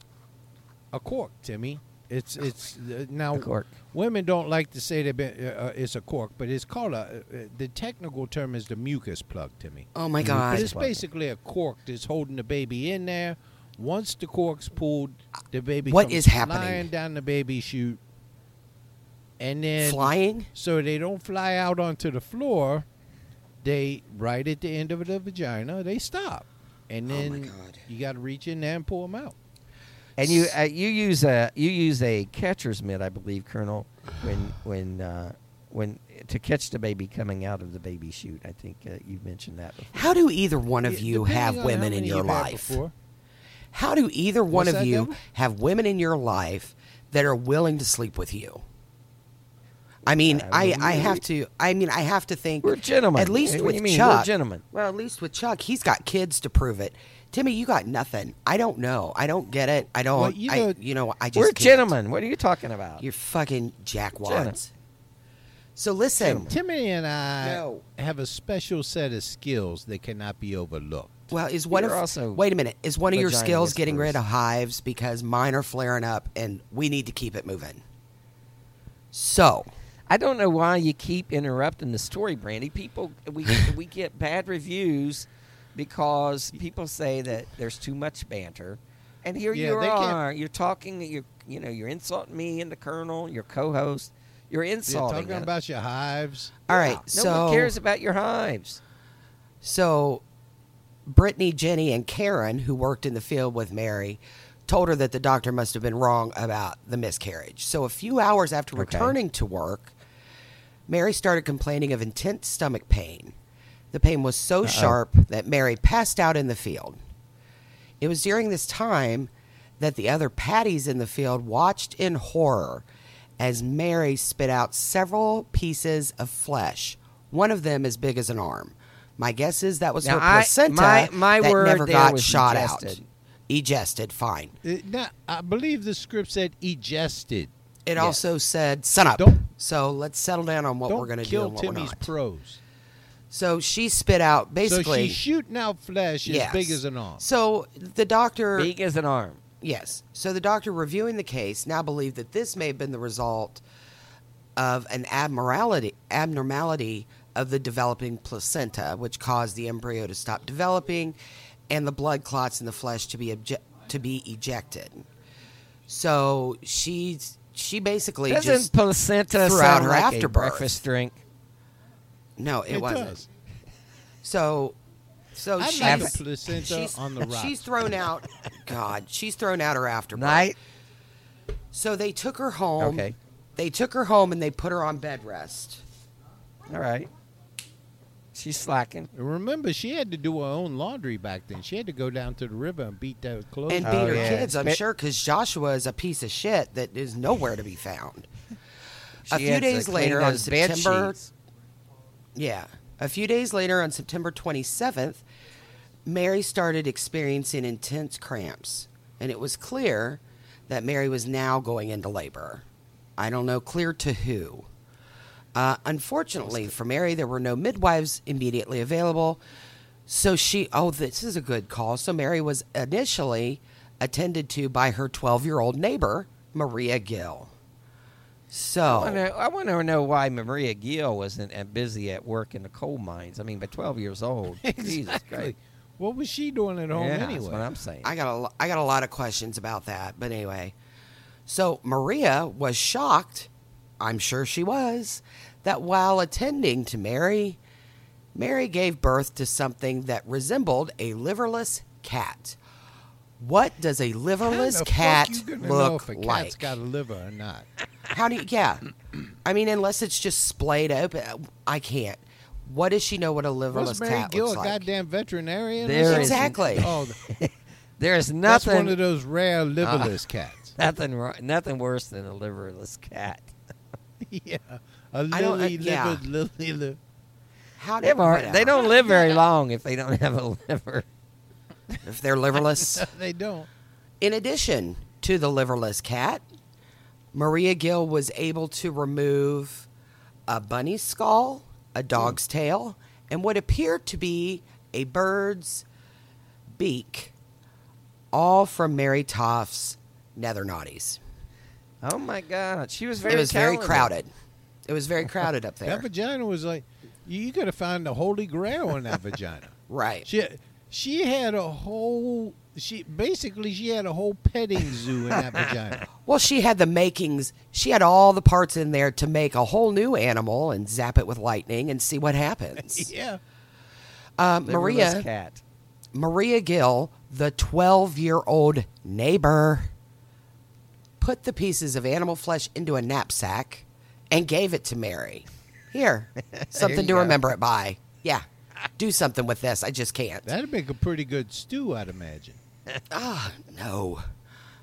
a cork, Timmy. It's it's uh, now cork. women don't like to say that uh, uh, it's a cork, but it's called a. Uh, the technical term is the mucus plug, to me. oh my But god! it's basically a cork that's holding the baby in there. Once the cork's pulled, the baby What comes is happening? flying down the baby chute, and then Flying? so they don't fly out onto the floor. They right at the end of the vagina, they stop, and Oh then my God. you got to reach in there and pull them out. And you uh, you use a you use a catcher's mitt, I believe, Colonel, when when uh, when to catch the baby coming out of the baby chute. I think uh, you mentioned that. Before. How do either one of you depending have women in your life? How do either one What's of you Devin? have women in your life that are willing to sleep with you? I mean, Uh, I, I have to. I mean, I have to think. We're gentlemen. At least What with you mean? Chuck. We're gentlemen. Well, at least with Chuck, he's got kids to prove it. Timmy, you got nothing. I don't know. I don't get it. I don't. Well, you I, know- you know, I just. We're can't. gentlemen. What are you talking about? You're fucking jackwads. Gentlemen. So listen. Timmy and I No. have a special set of skills that cannot be overlooked. Well, is one You're of also wait a minute? Is one of your vagina skills getting rid of hives because mine are flaring up and we need to keep it moving? So I don't know why you keep interrupting the story, Brandy. People, we we get bad reviews because people say that there's too much banter, and here Yeah, you are. You're talking. You you know you're insulting me and the colonel, your co-host. You're insulting. You're talking us. about your hives. all right, no so one cares about your hives. so Brittany, Jenny, and Karen, who worked in the field with Mary, told her that the doctor must have been wrong about the miscarriage. So a few hours after Okay. returning to work, Mary started complaining of intense stomach pain. The pain was so sharp that Mary passed out in the field. It was during this time that the other Patties in the field watched in horror as Mary spit out several pieces of flesh, one of them as big as an arm. My guess is that was Now, her I- placenta my- my that word never got shot egested. out. Egested, fine. It, now, I believe the script said egested. It Yes. also said "son up." Don't- so let's settle down on what we're going to do kill and what we're Timmy's not. pros. So she spit out basically. So basically. she's shooting out flesh yes. as big as an arm. So the doctor Big as an arm. Yes. So the doctor reviewing the case now believed that this may have been the result of an abnormality abnormality of the developing placenta, which caused the embryo to stop developing and the blood clots in the flesh to be obje- to be ejected. So she's she basically Doesn't just placenta threw out her like a afterbirth. breakfast drink? No, it, It wasn't. does. So so I'd she's, like a placenta she's, on the rocks. she's thrown out. God, she's thrown out her afterbirth. Night. So they took her home. Okay. They took her home and they put her on bed rest. All right. She's slacking. Remember, she had to do her own laundry back then. She had to go down to the river and beat that clothes. And Oh, beat her oh, yeah. kids, I'm But- sure, because Joshua is a piece of shit that is nowhere to be found. a few days later, on September, sheets. Yeah, a few days later, on September 27th, Mary started experiencing intense cramps, and it was clear that Mary was now going into labor. I don't know clear to who. Uh, unfortunately for Mary, there were no midwives immediately available. So she, oh, this is a good call. So Mary was initially attended to by her 12 year old neighbor, Maria Gill. So, I wanna- I want to know why Maria Gill wasn't busy at work in the coal mines. I mean, by 12 years old. Jesus Exactly. Christ. What was she doing at home yeah, anyway? That's what I'm saying. I got a, lo- I got a lot of questions about that. But anyway, so Maria was shocked, I'm sure she was, that while attending to Mary, Mary gave birth to something that resembled a liverless cat. What does a liverless the cat fuck you know look if a cat's like? got a liver or not? How do you? Yeah, I mean, unless it's just splayed open, I can't. What does she know what a liverless Was cat Gill a looks like? goddamn veterinarian? or There something? is- Exactly. Oh, There is that's nothing, one of those rare liverless cats. nothing, wro- nothing worse than a liverless cat. yeah, a I don't- uh, lily yeah. livered, lily liver. How They, do, are, whatever. they don't live very long if they don't have a liver. if they're liverless. They don't. In addition to the liverless cat, Maria Gill was able to remove a bunny skull, a dog's hmm. tail, and what appeared to be a bird's beak, all from Mary Toft's nether naughties. Oh my God, she was very. it was very crowded. It was very crowded up there. That vagina was like, you, you got to find the holy grail in that vagina. Right. She she had a whole she basically she had a whole petting zoo in that vagina. Well, she had the makings. She had all the parts in there to make a whole new animal and zap it with lightning and see what happens. Yeah. Uh, Maria cat. Maria Gill, the 12 year old neighbor, put the pieces of animal flesh into a knapsack and gave it to Mary. Here, something to go. remember it by. Yeah, do something with this. I just can't. That'd make a pretty good stew, I'd imagine. Ah, no.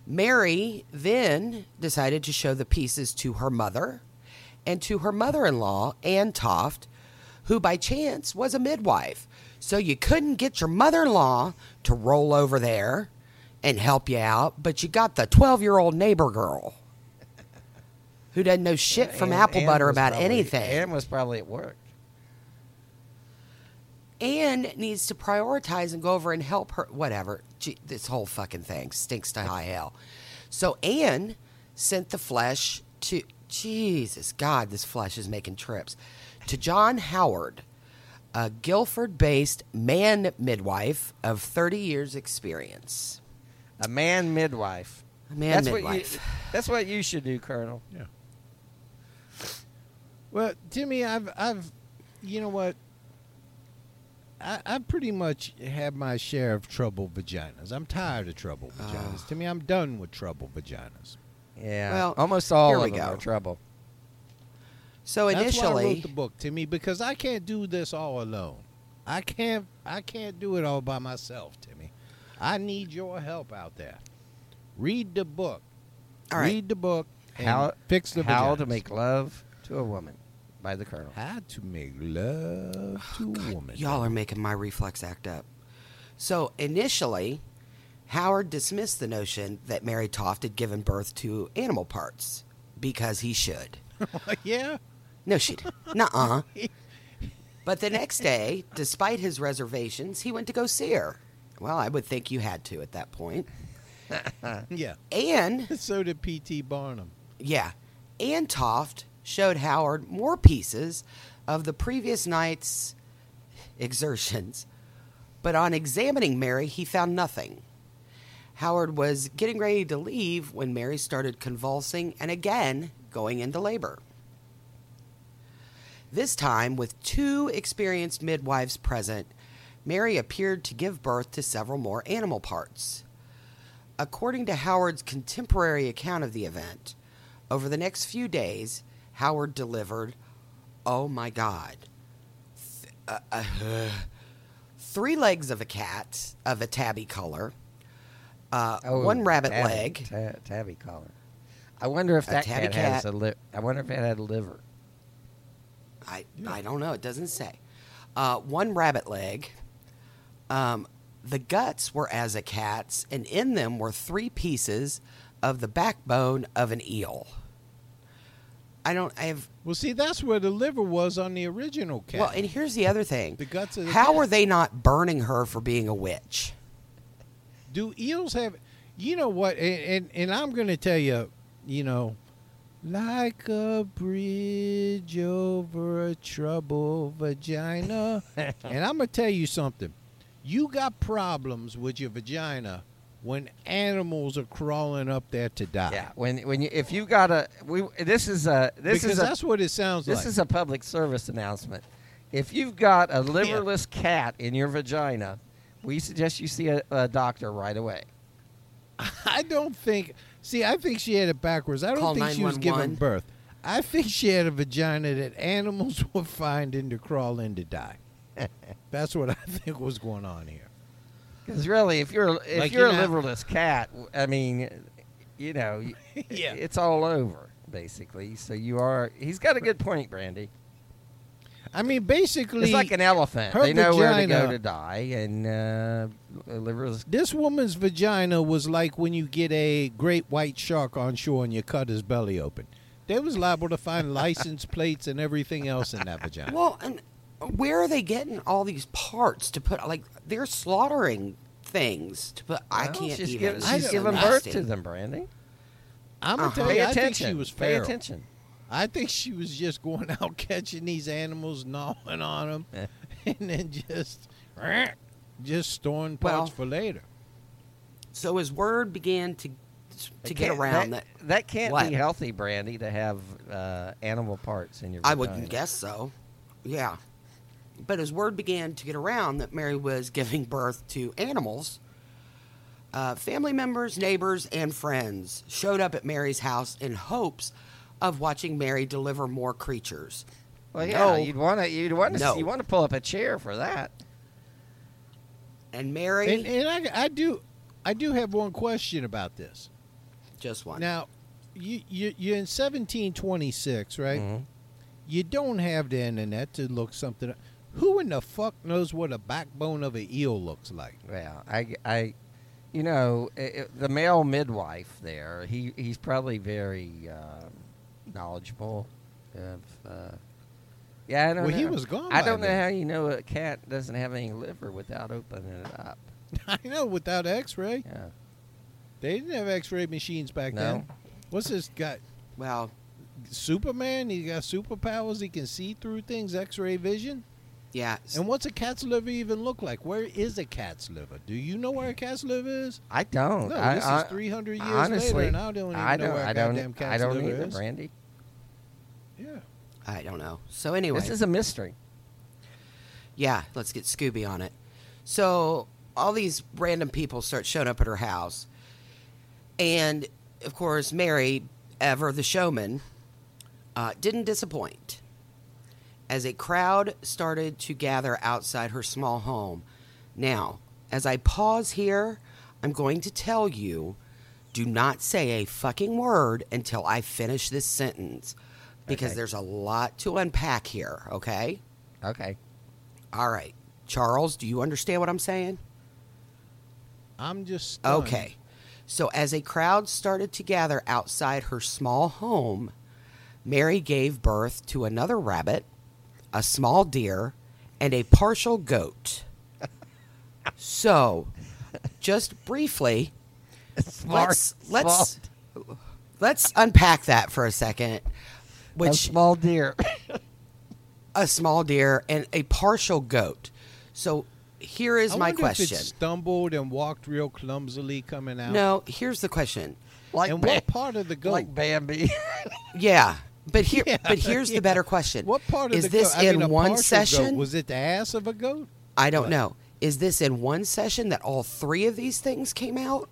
Mary then decided to show the pieces to her mother and to her mother in law, Ann Toft, who by chance was a midwife. So you couldn't get your mother in law to roll over there and help you out, but you got the 12 year old neighbor girl who doesn't know shit from Ann- apple Ann butter about probably- anything. Ann was probably at work. Anne needs to prioritize and go over and help her. Whatever. Gee, this whole fucking thing stinks to high hell. So Anne sent the flesh to. Jesus, God, this flesh is making trips. To John Howard, a Guildford based man midwife of 30 years' experience. A man midwife. A man that's midwife. What you, that's what you should do, Colonel. Yeah. Well, Timmy, I've I've you know what? I, I pretty much had my share of trouble vaginas. I'm tired of trouble vaginas. Ah. Timmy, I'm done with trouble vaginas. Yeah. Well, almost all here of we them go. are trouble. So initially, That's why I initially. wrote the book, Timmy, because I can't do this all alone. I can't I can't do it all by myself, Timmy. I need your help out there. Read the book. All right. Read the book and How fix the How to make love to a woman by the Colonel. How to make love oh, to a woman. Y'all are making my reflex act up. So initially, Howard dismissed the notion that Mary Toft had given birth to animal parts because he should. yeah. No, she did. Nuh-uh. But the next day, despite his reservations, he went to go see her. Well, I would think you had to at that point. Yeah. And So did P.T. Barnum. Yeah. And Toft showed Howard more pieces of the previous night's exertions, but on examining Mary, he found nothing. Howard was getting ready to leave when Mary started convulsing and again going into labor. This time, with two experienced midwives present, Mary appeared to give birth to several more animal parts. According to Howard's contemporary account of the event, over the next few days, Howard delivered, oh my God, th- uh, uh, three legs of a cat of a tabby color, uh, one rabbit Oh, tabby, leg, ta- tabby collar. I wonder if that tabby cat, has cat. a li- I wonder if it had a liver. I, I don't know. It doesn't say. Uh, one rabbit leg. Um, the guts were as a cat's, and in them were three pieces of the backbone of an eel. I don't. I have. Well, see, that's where the liver was on the original cat. Well, and here's the other thing. The guts of the How cat. are they not burning her for being a witch? Do eels have? You know what? And and, and I'm going to tell you, you know, like a bridge over a troubled vagina. and I'm going to tell you something. You got problems with your vagina when animals are crawling up there to die. Yeah, when when you if you got a we this is a this because is a, that's what it sounds this like. This is a public service announcement. If you've got a liverless cat in your vagina, we suggest you see a, a doctor right away. I don't think. See, I think she had it backwards. I don't Call think she was giving birth. I think she had a vagina that animals were finding to crawl in to die. That's what I think was going on here. Because really, if you're if Like, you're you a know- liverless cat, I mean, you know, Yeah. it's all over basically. So you are. He's got a good point, Brandy. I mean, basically, It's like an elephant. her They know where to go vagina- to die, and uh, a liverless. this woman's vagina was like when you get a great white shark on shore and you cut his belly open. They was liable to find license plates and everything else in that vagina. Well, and where are they getting all these parts to put? Like they're slaughtering things to put. I Well, can't she's even. Giving, It's she's giving birth to them, Brandy. I'm gonna Uh-huh. tell Pay you, I think attention. she was Pay attention. I think she was just going out catching these animals, gnawing on them, Eh. and then just just storing Well- parts for later. So his word began to to get around that, that, that can't What? be healthy, Brandy, to have uh, animal parts in your. I vagina. wouldn't guess so. Yeah. But as word began to get around that Mary was giving birth to animals, uh, family members, neighbors, and friends showed up at Mary's house in hopes of watching Mary deliver more creatures. Well, yeah, No. you'd want to. You'd want to. No. You want to pull up a chair for that. And Mary, And, and I, I do, I do have one question about this. just one. Now, you, you you're in 1726, right? Mhm. You don't have the internet to look something. up. Who in the fuck knows what a backbone of an eel looks like? Yeah, I, I, you know, i i the male midwife there. He he's probably very uh, knowledgeable. Of, uh, yeah, I don't Well, know. he was gone I by don't know then. how you know a cat doesn't have any liver without opening it up. I know without X-ray, Yeah. they didn't have X-ray machines back No. then. What's this guy? well, Superman? He got superpowers. He can see through things. X-ray vision. Yeah. And what's a cat's liver even look like? Where is a cat's liver? Do you know where a cat's liver is? I don't. No, I, this I- is 300 years honestly, later, and I don't even I know don't, where a I don't, goddamn cat's I don't liver either, is. Brandy. Yeah. I don't know. So anyway, This is a mystery. Yeah, let's get Scooby on it. So all these random people start showing up at her house, and of course, Mary, ever the showman, uh, didn't disappoint. As a crowd started to gather outside her small home. Now, as I pause here, I'm going to tell you do not say a fucking word until I finish this sentence because Okay. there's a lot to unpack here, okay? Okay. All right. Charles, do you understand what I'm saying? I'm just stunned. Okay. So, as a crowd started to gather outside her small home, Mary gave birth to another rabbit, a small deer, and a partial goat. so, just briefly, let's let's let's unpack that for a second. a Which small deer. a small deer and a partial goat. So, here is I my question. If it stumbled and walked real clumsily coming out. No, here's the question. like and Ba- what part of the goat? Like Bambi. Yeah, but here, Yeah, but here's yeah. the better question. What part of is the this in mean, one session? Goat. Was it the ass of a goat? I don't what? know. Is this in one session that all three of these things came out,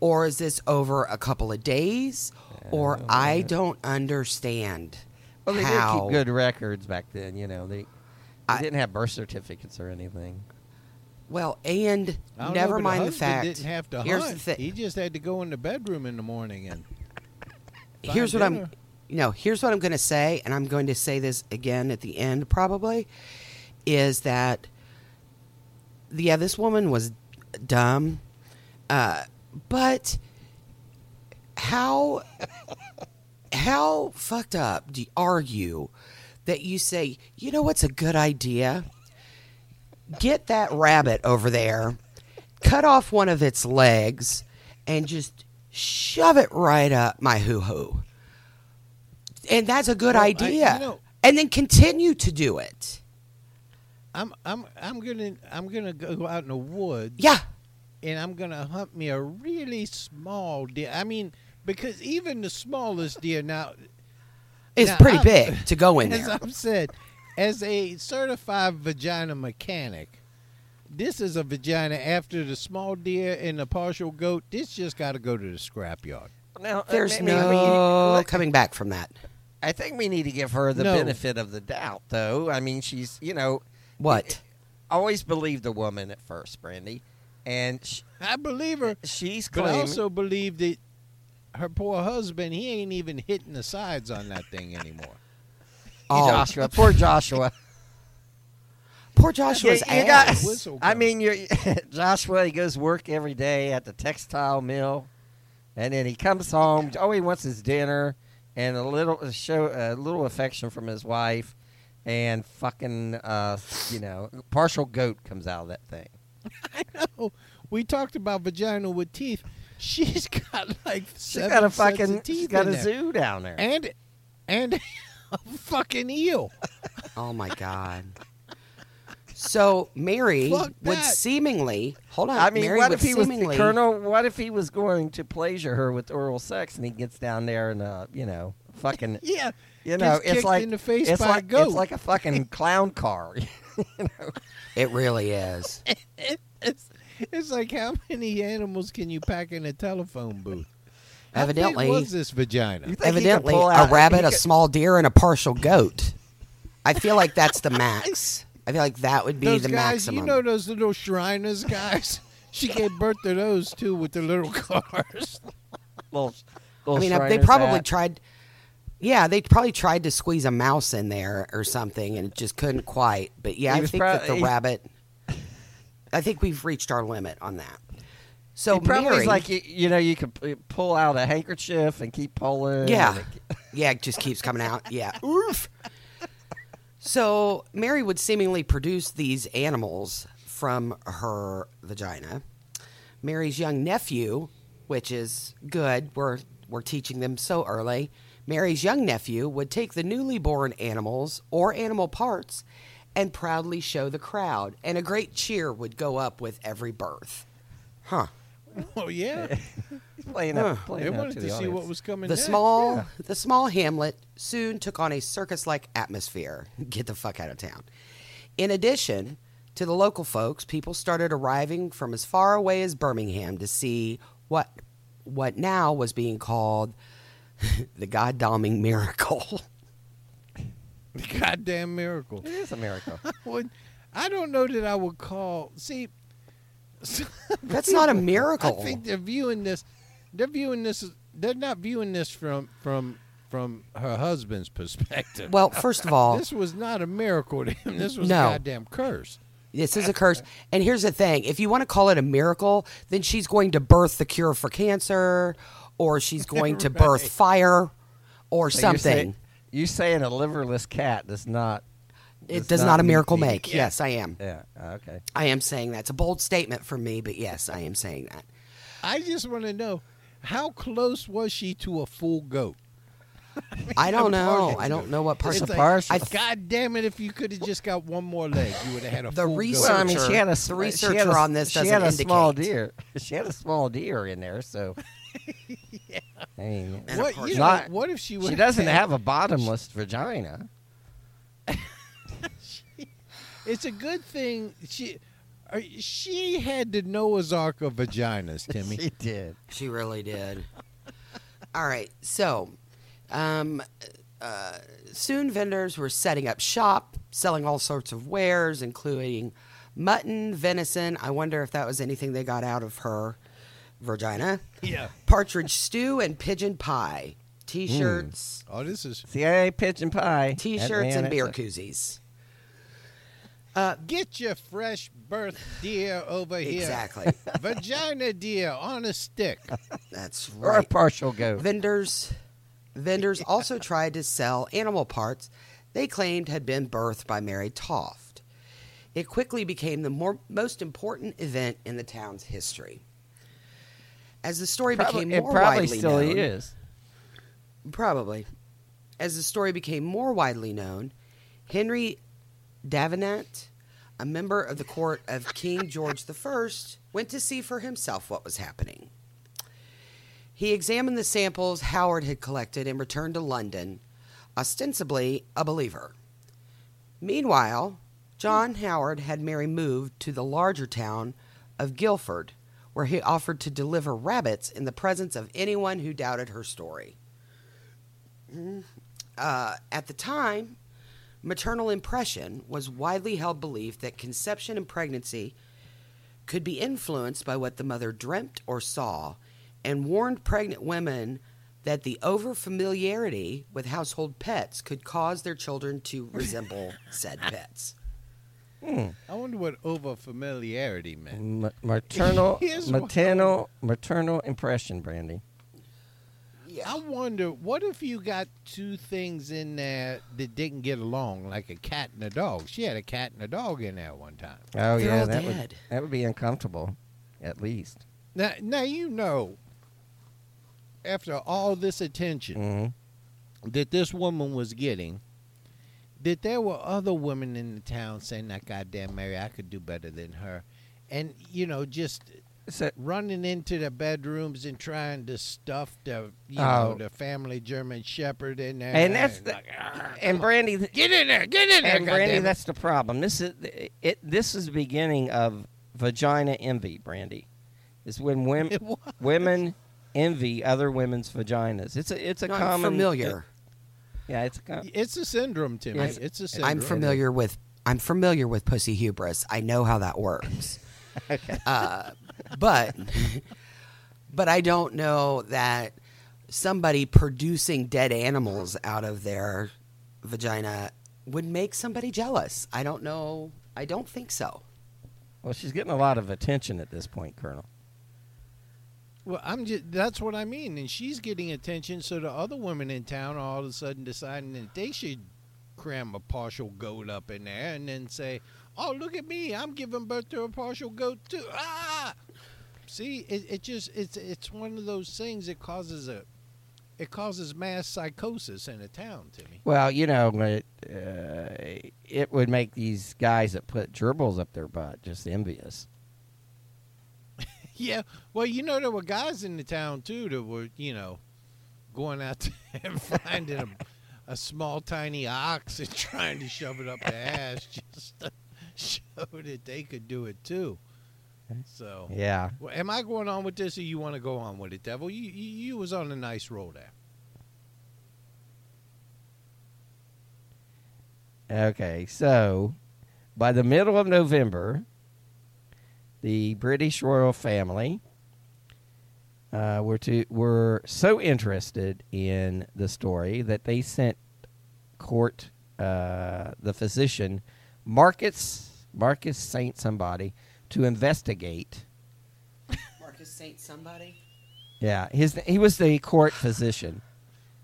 or is this over a couple of days? Or I don't understand well, they how. did keep good records back then. You know, they, they I- didn't have birth certificates or anything. Well, and never know, mind the fact. Didn't have to here's hunt. the thing. He just had to go in the bedroom in the morning and. here's what dinner. I'm you know, here's what I'm going to say and I'm going to say this again at the end probably is that yeah, this woman was dumb. Uh but how how fucked up do are you that you say, "You know what's a good idea? Get that rabbit over there, cut off one of its legs and just shove it right up my hoo-hoo." And that's a good Well, I- idea. you know- and then continue to do it. I'm I'm I'm gonna I'm gonna go out in the woods. Yeah. and I'm gonna hunt me a really small deer. I mean, because even the smallest deer now It's Now, pretty I'm- big to go in as there. I've said, as a certified vagina mechanic, this is a vagina after the small deer and the partial goat. This just got to go to the scrapyard. Now, uh, There's I mean, I no mean, coming back from that. I think we need to give her the No. benefit of the doubt, though. I mean, she's you know What? always believed a woman at first, Brandy, and sh- I believe her, she's but I claiming. also believe that her poor husband, he ain't even hitting the sides on that thing anymore. Oh, Joshua, poor Joshua. poor Joshua's you, you got, ass. Whistle I come. mean, you're, Joshua. He goes work every day at the textile mill, and then he comes home. Oh, he wants his dinner and a little show, a little affection from his wife, and fucking, uh, you know, partial goat comes out of that thing. I know. We talked about vagina with teeth. She's got like She's seven got a fucking, teeth she's got a there. zoo down there. and and a fucking eel. Oh my god. So Mary Fuck would that. seemingly hold on. I mean, Mary what would if he was seemingly Colonel? What if he was going to pleasure her with oral sex, and he gets down there and, uh, you know, fucking, Yeah, you know, Gets it's kicked like in the face it's by a goat. it's like a fucking clown car. It really is. it's, it's like how many animals can you pack in a telephone booth? How big Evidently- was this vagina? Think he could Evidently, pull a out- rabbit, a could- small deer, and a partial goat. I feel like that's the max. I feel like that would be those the guys, maximum. you know those little Shriners guys. she gave birth to those too with the little cars. little, I little mean, they probably hat. tried. Yeah, they probably tried to squeeze a mouse in there or something, and it just couldn't quite. But yeah, He I think prob- that the he- rabbit. I think we've reached our limit on that. So He probably Mary, is like you, you know you could p- pull out a handkerchief and keep pulling. Yeah. it- yeah, it just keeps coming out. Yeah, oof. So Mary would seemingly produce these animals from her vagina. Mary's young nephew, which is good, we're we're teaching them so early. Mary's young nephew would take the newly born animals or animal parts and proudly show the crowd, and a great cheer would go up with every birth. Huh. Oh yeah, He's playing up, Huh. playing they up wanted to to, the see what audience. was coming. The next. small the small hamlet soon took on a circus-like atmosphere. Get the fuck out of town. In addition to the local folks, people started arriving from as far away as Birmingham to see what what now was being called the goddamning miracle. The goddamn miracle. It is a miracle. Would- I don't know that I would call. See, That's not a miracle. I think they're viewing this. They're viewing this. They're not viewing this from from from her husband's perspective. Well, first of all, this was not a miracle to him. This was No. a goddamn curse. This is a curse. And here's the thing if you want to call it a miracle, then she's going to birth the cure for cancer, or she's going to birth fire, or So you're something. saying- You saying a liverless cat does not? It does not, a miracle the- make. Yes, I am. Yeah. Ah, okay. I am saying that. It's a bold statement from me, but yes, I am saying that. I just want to know how close was she to a full goat? I don't know. I don't know what It's person. like, partial. I God damn it! If you could have just got one more leg, you would have had a The full research- goat. Well, I mean, she had a The researcher had a, on this She had a doesn't small deer. She had a small deer in there, so. I mean, What, you know, Not- what if she? Was She doesn't have a bottomless vagina. It's a good thing she. uh, She had the Noah's Ark of vaginas, Timmy. She did. She really did. All right, so um, uh, soon vendors were setting up shop, selling all sorts of wares, including mutton, venison. I wonder if that was anything they got out of her vagina. Yeah. Partridge stew and pigeon pie. T-shirts, Oh, this is CIA pigeon pie. T-shirts, and beer a- koozies. Uh, get your fresh birth deer over here. Exactly. Vagina deer on a stick. That's right. Or a partial goat. Vendors vendors also tried to sell animal parts they claimed had been birthed by Mary Toft. It quickly became the more, most important event in the town's history. As the story Probably- became it more probably widely still known, is. probably as the story became more widely known, Henry Davenant, a member of the court of King George I, went to see for himself what was happening. He examined the samples Howard had collected and returned to London, ostensibly a believer. Meanwhile, John Howard had Mary moved to the larger town of Guildford, where he offered to deliver rabbits in the presence of anyone who doubted her story. Uh, at the time, maternal impression was widely held belief that conception and pregnancy could be influenced by what the mother dreamt or saw, and warned pregnant women that the overfamiliarity with household pets could cause their children to resemble said pets. Hmm. I wonder what over familiarity meant. M- maternal, Here's what- maternal, maternal impression, Brandy. I wonder what if you got two things in there that didn't get along, like a cat and a dog. She had a cat and a dog in there one time. Oh They're yeah, all that dead. would that would be uncomfortable, at least. Now, now you know. After all this attention hmm that this woman was getting, that there were other women in the town saying, "That goddamn Mary, I could do better than her," and you know, just So, running into the bedrooms and trying to stuff the you Oh. know the family German Shepherd in there. and that's the, like, "Ah, and Brandy, get in there, get in there, and Brandy, that's the problem. This is it. This is the beginning of vagina envy. Brandy, is when women women envy other women's vaginas. It's a it's a No, I'm common familiar. yeah, it's a com- It's a syndrome, Timmy. Yes. It's a syndrome. I'm familiar with I'm familiar with pussy hubris. I know how that works. uh, but but I don't know that somebody producing dead animals out of their vagina would make somebody jealous. I don't know. I don't think so. well, she's getting a lot of attention at this point, Colonel. Well, I'm just that's what I mean, and she's getting attention. So the other women in town are all of a sudden deciding that they should cram a partial goat up in there, and then say, "Oh, look at me! I'm giving birth to a partial goat too." Ah, see, it, it just it's it's one of those things that causes a it causes mass psychosis in a town, Timmy. Well, you know, it, uh, it would make these guys that put gerbils up their butt just envious. Yeah, well, you know there were guys in the town too that were you know going out and finding a, a small tiny ox and trying to shove it up their ass just to show that they could do it too. So, Yeah. well, am I going on with this, or you want to go on with it, Devil? You, you you was on a nice roll there. Okay, so by the middle of November, the British royal family uh, were to were so interested in the story that they sent court uh, the physician Marcus Marcus Saint somebody to investigate. Marcus Saint somebody? Yeah, his he was the court physician.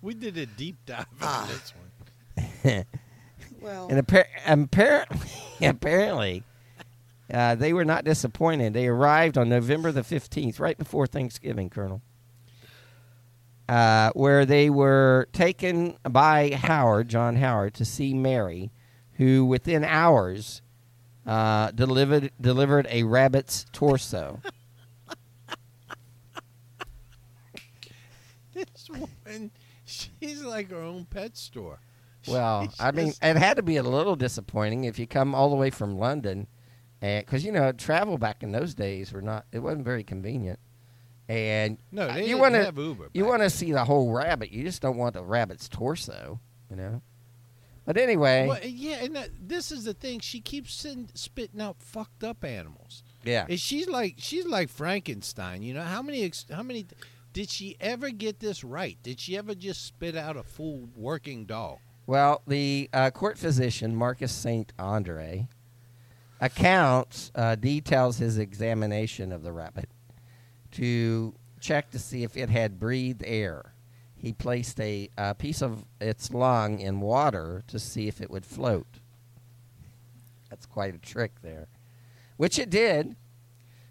We did a deep dive Ah. on this one. Well, And appar- apparently, apparently, uh, they were not disappointed. They arrived on November the 15th, right before Thanksgiving, Colonel, uh, where they were taken by Howard, John Howard, to see Mary, who within hours uh, delivered, delivered a rabbit's torso. This woman, she's like her own pet store. Well, She's I mean, just- it had to be a little disappointing if you come all the way from London, because you know travel back in those days were not. It wasn't very convenient, and No, they you wanna- have Uber You want to see the whole rabbit. You just don't want the rabbit's torso, you know. But anyway, Well, yeah, and that, this is the thing. She keeps sitting, spitting out fucked up animals. yeah, And she's like she's like Frankenstein. You know how many how many did she ever get this right? Did she ever just spit out a full working dog? Well, the uh, court physician, Marcus St. Andre, accounts, uh, details his examination of the rabbit to check to see if it had breathed air. He placed a, uh piece of its lung in water to see if it would float. That's quite a trick there, which it did.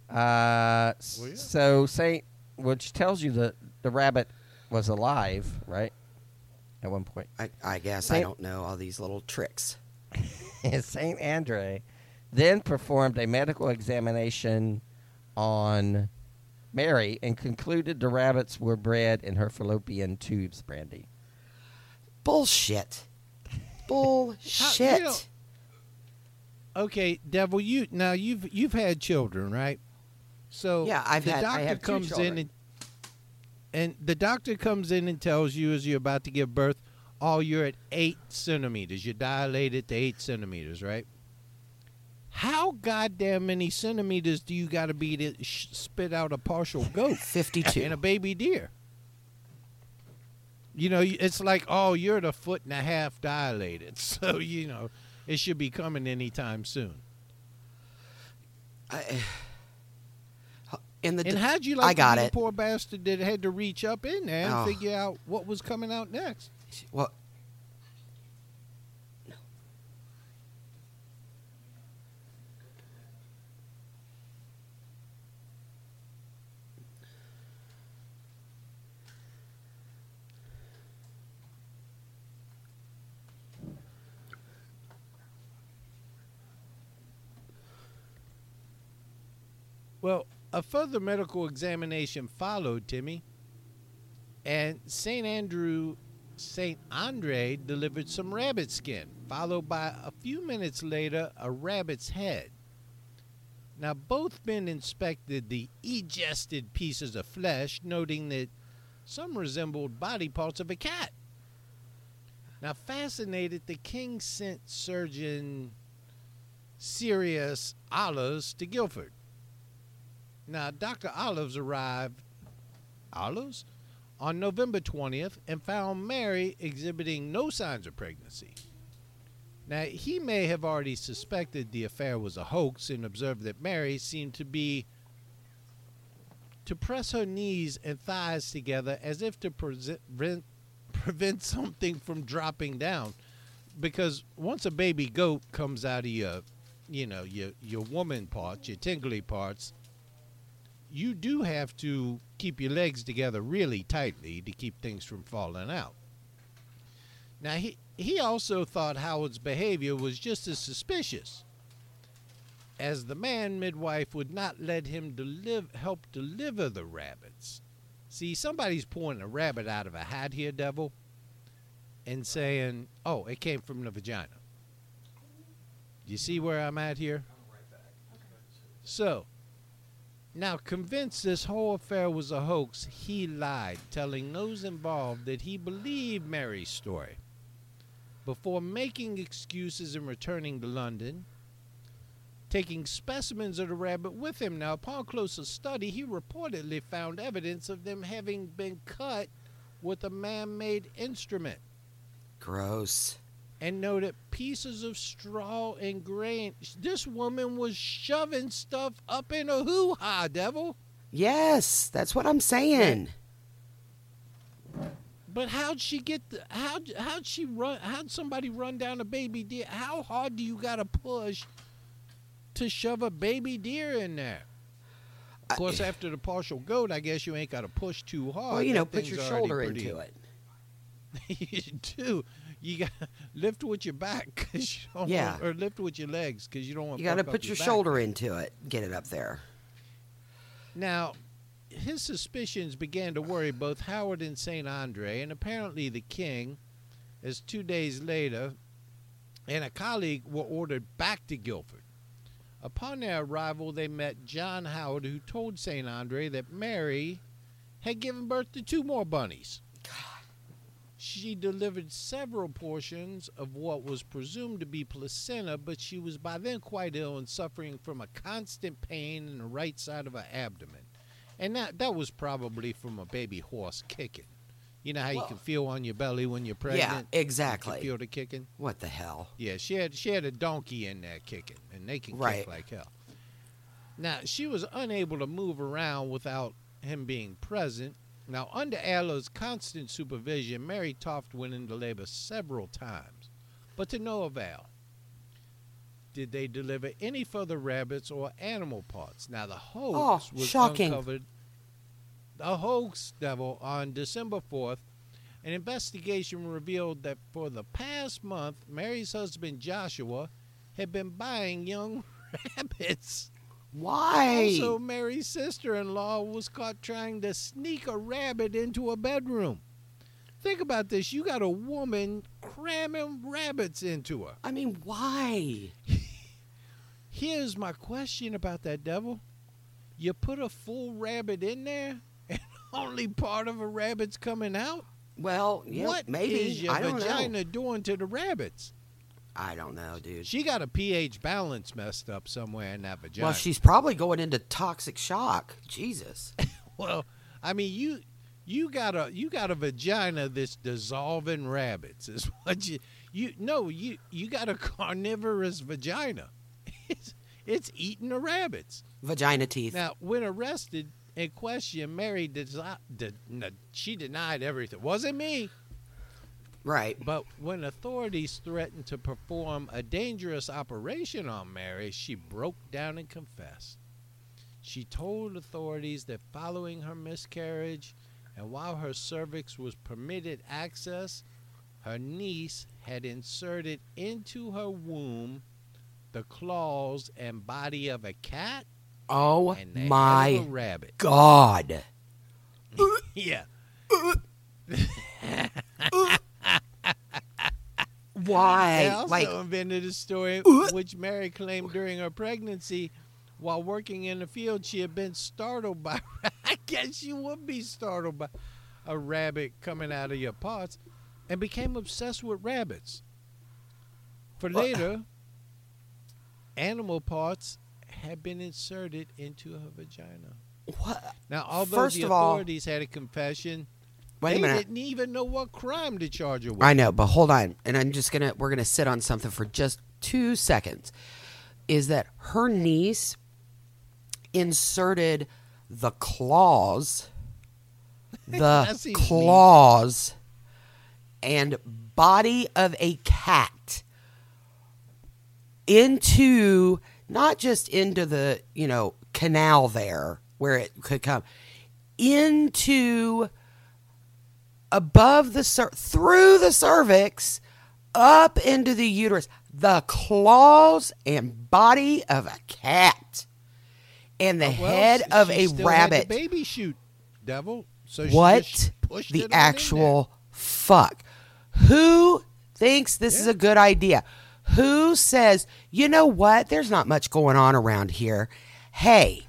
Uh, Well, yeah. So, Saint, which tells you that the rabbit was alive, right? At one point. I, I guess I don't know all these little tricks. St. Andre then performed a medical examination on Mary and concluded the rabbits were bred in her fallopian tubes, Brandy. Bullshit. Bullshit. How- you know- Okay, Devil, you now you've you've had children, right? So Yeah, I've the had- I doctor have comes children. in and and the doctor comes in and tells you as you're about to give birth, oh, you're at eight centimeters. You're dilated to eight centimeters, right? How goddamn many centimeters do you got to be to sh- spit out a partial goat 52. and a baby deer? You know, it's like, oh, you're at a foot and a half dilated, so you know it should be coming anytime soon. I, eh, in the And how'd you like I got it. poor bastard that had to reach up in there and Oh. figure out what was coming out next? Well, Well, a further medical examination followed, Timmy, and St. Andrew, St. Andre delivered some rabbit skin, followed by a few minutes later a rabbit's head. Now, both men inspected the egested pieces of flesh, noting that some resembled body parts of a cat. Now, fascinated, the king sent surgeon Sirius Olives to Guildford. Now, Dr. Olives arrived Olives on November 20th and found Mary exhibiting no signs of pregnancy. Now, he may have already suspected the affair was a hoax and observed that Mary seemed to be to press her knees and thighs together as if to prevent, prevent something from dropping down. Because once a baby goat comes out of your, you know, your your woman parts, your tingly parts, you do have to keep your legs together really tightly to keep things from falling out. Now he he also thought Howard's behavior was just as suspicious, as the man midwife would not let him deliver help deliver the rabbits. See, somebody's pulling a rabbit out of a hat here, devil, and saying, "Oh, it came from the vagina." You see where I'm at here? So, now, convinced this whole affair was a hoax, he lied, telling those involved that he believed Mary's story. Before making excuses and returning to London, taking specimens of the rabbit with him. Now, upon closer study, he reportedly found evidence of them having been cut with a man made instrument gross. And noted pieces of straw and grain. This woman was shoving stuff up in a hoo ha, devil. Yes, that's what I'm saying. But how'd she get the how how'd she run how'd somebody run down a baby deer? How hard do you gotta push to shove a baby deer in there? Of course, after the partial goat, I guess you ain't gotta push too hard. Well, you know, put your shoulder pretty- into it. you do. You got lift with your back, cause you don't Yeah. want, or lift with your legs, cause you don't want. You got to put your shoulder into it. Get it up there. Now, his suspicions began to worry both Howard and St. Andre, and apparently the king, as two days later, and a colleague were ordered back to Guildford. Upon their arrival, they met John Howard, who told St. Andre that Mary had given birth to two more bunnies. She delivered several portions of what was presumed to be placenta, but she was by then quite ill and suffering from a constant pain in the right side of her abdomen. And that, that was probably from a baby horse kicking. You know how you can feel on your belly when you're pregnant? You exactly. feel the kicking? What the hell? Yeah, she had she had a donkey in there kicking, and they can Right. kick like hell. Now she was unable to move around without him being present. Now, under Adler's constant supervision, Mary Toft went into labor several times, but to no avail. Did they deliver any further rabbits or animal parts? Now, the hoax Oh, was shocking. uncovered. The hoax, devil, on December 4th, an investigation revealed that for the past month, Mary's husband Joshua had been buying young rabbits Why? Also, Mary's sister-in-law was caught trying to sneak a rabbit into a bedroom. Think about this. You got a woman cramming rabbits into her. I mean, why? Here's my question about that devil. You put a full rabbit in there and only part of a rabbit's coming out? Well, yeah, what maybe. is your I vagina doing to the rabbits? I don't know, dude. She got a pH balance messed up somewhere in that vagina. well, she's probably going into toxic shock. Jesus. Well, I mean, you you got a you got a vagina that's dissolving rabbits. Is what you you no you you got a carnivorous vagina. It's it's eating the rabbits. Vagina teeth. Now, when arrested and questioned, Mary de- no, she denied everything. Wasn't me. Right. But when authorities threatened to perform a dangerous operation on Mary, she broke down and confessed. She told authorities that following her miscarriage and while her cervix was permitted access, her niece had inserted into her womb the claws and body of a cat Oh and the head my rabbit. God. Yeah. Why? They also like, invented a story uh? which Mary claimed during her pregnancy while working in the field she had been startled by I guess you would be startled by a rabbit coming out of your parts and became obsessed with rabbits. For later, animal parts had been inserted into her vagina. what? Now, although First the of all- authorities had a confession, Wait they a minute. didn't even know what crime to charge her with. I know, but hold on. And I'm just gonna we're gonna sit on something for just two seconds. Is that her niece inserted the claws, the mean. claws, and body of a cat into not just into the you know canal there where it could come into above the cer- through the cervix up into the uterus. The claws and body of a cat. And the oh, Well, head of a rabbit the baby shoot, devil. So she what the it on in there. actual fuck? Who thinks this is a good idea? Who says you know what? There's not much going on around here. Hey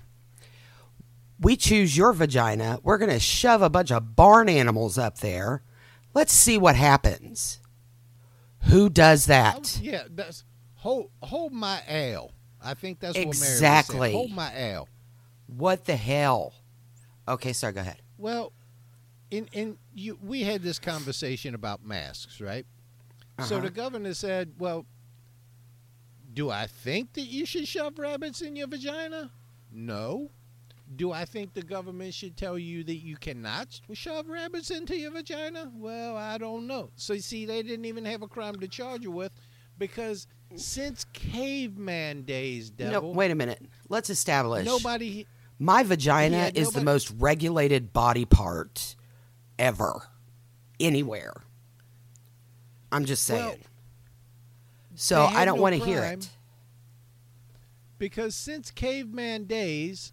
we choose your vagina we're going to shove a bunch of barn animals up there let's see what happens who does that was- yeah, that's hold hold my ale. I think that's what Mary. Exactly. Hold my ale. what the hell okay sorry go ahead Well, in in you we had this conversation about masks, right? So Uh-huh. the governor said, "Well, do I think that you should shove rabbits in your vagina? No. Do I think the government should tell you that you cannot shove rabbits into your vagina? Well, I don't know. So you see, they didn't even have a crime to charge you with because since caveman days, no devil, wait a minute let's establish nobody My vagina Yeah, is the most regulated body part ever, anywhere. I'm just saying. Well, so I don't no want to hear it. because since caveman days,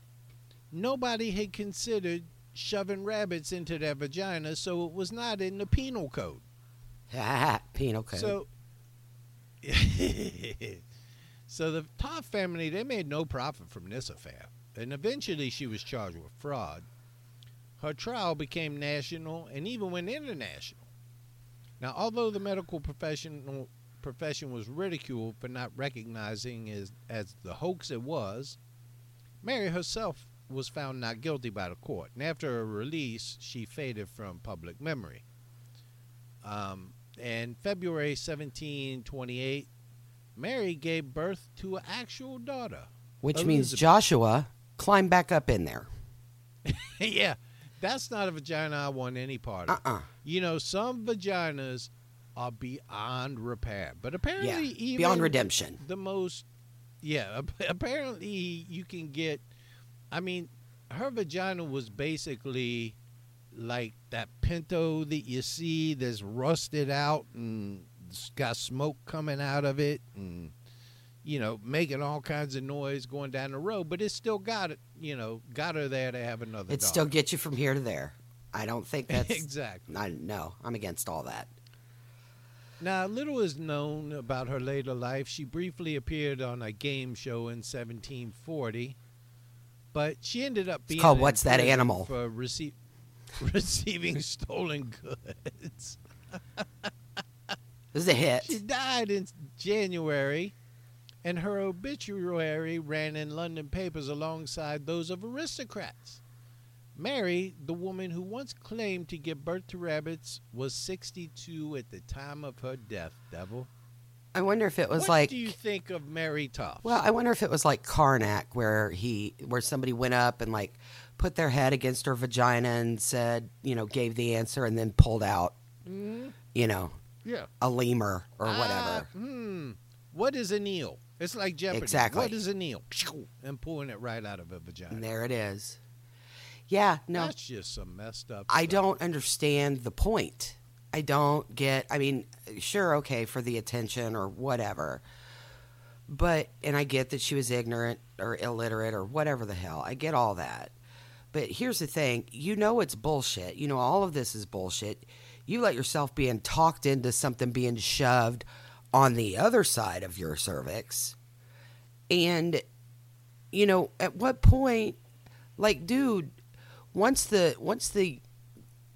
nobody had considered shoving rabbits into their vagina, so it was not in the penal code. Ah, penal code. So, so the Toft family they made no profit from this affair, and eventually she was charged with fraud. Her trial became national and even went international. Now, although the medical professional profession was ridiculed for not recognizing as as the hoax it was, Mary herself was found not guilty by the court, and after her release, she faded from public memory. Um, in February 1728, Mary gave birth to an actual daughter. Which means Joshua climb back up in there. yeah, that's not a vagina I want any part of. Uh-uh. You know, some vaginas are beyond repair, but apparently, Yeah. even Beyond redemption. the most, yeah, apparently you can get. I mean, her vagina was basically like that pinto that you see that's rusted out and got smoke coming out of it, and you know, making all kinds of noise going down the road, but it still got it, you know, got her there to have another. It daughter. still gets you from here to there. I don't think that's exactly. I no, I'm against all that. Now, little is known about her later life. She briefly appeared on a game show in 1740, but she ended up being called What's That Animal? for rece- receiving stolen goods. This is a hit. She died in January, and her obituary ran in London papers alongside those of aristocrats. Mary, the woman who once claimed to give birth to rabbits, was 62 at the time of her death, Devil. I wonder if it was like what like do you think of Mary Toft? Well, I wonder if it was like Carnac, where he, where somebody went up and like put their head against her vagina and said, you know, gave the answer and then pulled out, you know, yeah. a lemur or Ah, whatever. hmm. What is an eel? It's like Jeopardy. Exactly. What is an eel? And pulling it right out of a vagina. and there it is. Yeah, no, That's just some messed up. I stuff. don't understand the point. I don't get. I mean, sure, okay, for the attention or whatever. But and I get that she was ignorant or illiterate or whatever the hell. I get all that. But here's the thing, you know it's bullshit. You know all of this is bullshit. You let yourself being talked into something being shoved on the other side of your cervix. And you know, at what point like dude, once the once the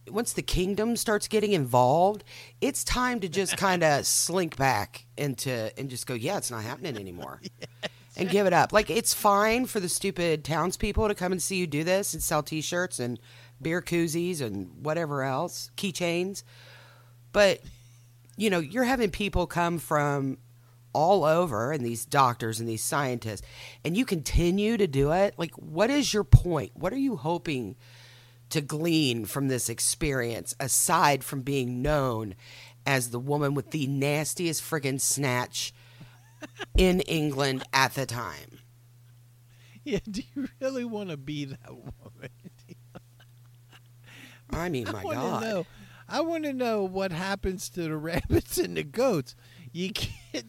once the kingdom starts getting involved, it's time to just kind of slink back into and just go, yeah, it's not happening anymore, and give it up. Like it's fine for the stupid townspeople to come and see you do this and sell T-shirts and beer koozies and whatever else, keychains, but you know you're having people come from all over and these doctors and these scientists and you continue to do it? Like what is your point? What are you hoping to glean from this experience aside from being known as the woman with the nastiest friggin' snatch in England at the time. Yeah, do you really want to be that woman? I mean, my I want God. to know. I want to know what happens to the rabbits and the goats. You get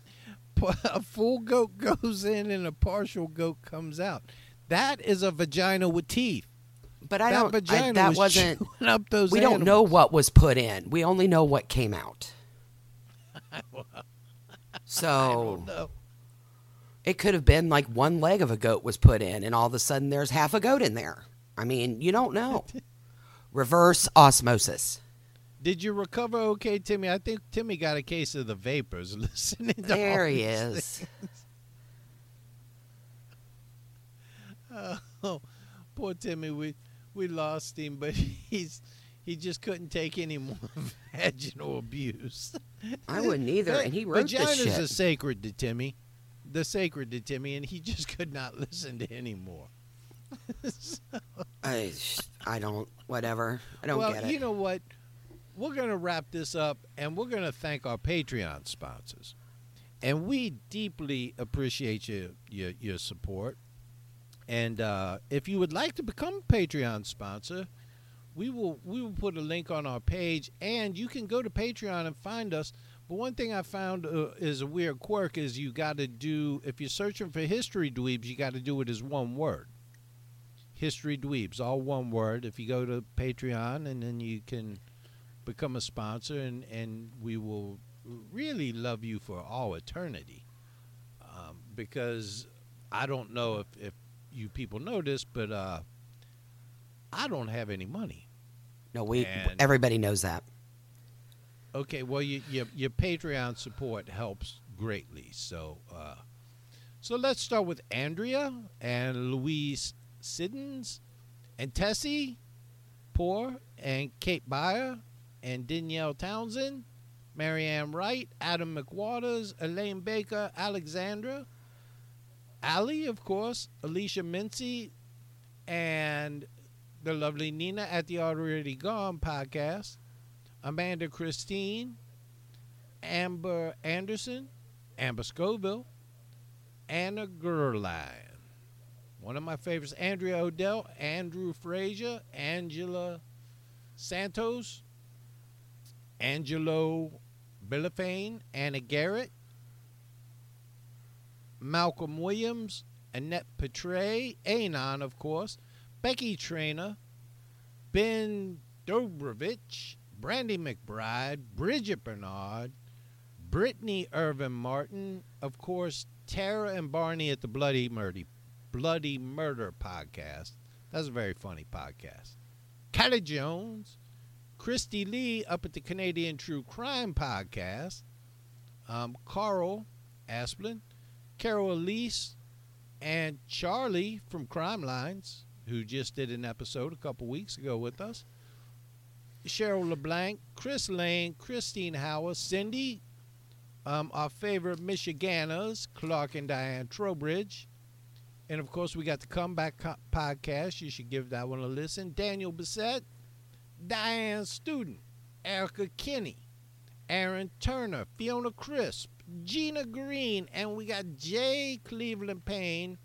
a full goat goes in and a partial goat comes out. That is a vagina with teeth. But I that don't. I, that was wasn't. up those. We don't know what was put in. We only know what came out. So it could have been like one leg of a goat was put in, and all of a sudden there's half a goat in there. I mean, you don't know. Reverse osmosis. Did you recover okay, Timmy? I think Timmy got a case of the vapors listening to There he is. Oh, poor Timmy. We we lost him, but he's he just couldn't take any more vaginal abuse. I wouldn't either, and he wrote this Vaginas shit. are sacred to Timmy. The sacred to Timmy, and he just could not listen to anymore. I, I don't. Whatever. I don't well, get it. Well, you know what? We're going to wrap this up, and we're going to thank our Patreon sponsors. And we deeply appreciate your your, your support. And uh, if you would like to become a Patreon sponsor, we will we will put a link on our page, and you can go to Patreon and find us. But one thing I found uh, is a weird quirk is you got to do if you're searching for history dweebs, you got to do it as one word. History dweebs, all one word. If you go to Patreon, and then you can become a sponsor, and and we will really love you for all eternity. Um, because I don't know if if you people know this, but uh, I don't have any money. no, we. and- Everybody knows that. Okay, well, you, your your Patreon support helps greatly. So, uh, so let's start with Andrea and Louise Siddons and Tessie Poor and Kate Byer and Danielle Townsend, Marianne Wright, Adam McWaters, Elaine Baker, Alexandra, Allie, of course, Alicia Mincy, and the lovely Nina at the Already Gone podcast. Amanda Christine, Amber Anderson, Amber Scoville, Anna Gerline. One of my favorites, Andrea Odell, Andrew Frazier, Angela Santos, Angelo Billifane, Anna Garrett, Malcolm Williams, Annette Petray, Anon, of course, Becky Trainer, Ben Dobrovich, Brandy McBride, Bridget Bernard, Brittany Irvin Martin, of course, Tara and Barney at the Bloody Murder, Bloody Murder podcast. That's a very funny podcast. Kelly Jones, Christy Lee up at the Canadian True Crime podcast, um, Carl Asplin, Carol Elise, and Charlie from Crime Lines, who just did an episode a couple weeks ago with us. Cheryl LeBlanc, Chris Lane, Christine Howard, Cindy, um, our favorite Michiganners, Clark and Diane Trowbridge. And of course, we got the Comeback Co- podcast. You should give that one a listen. Daniel Bissett, Diane Student, Erica Kinney, Aaron Turner, Fiona Crisp, Gina Green, and we got Jay Cleveland Payne,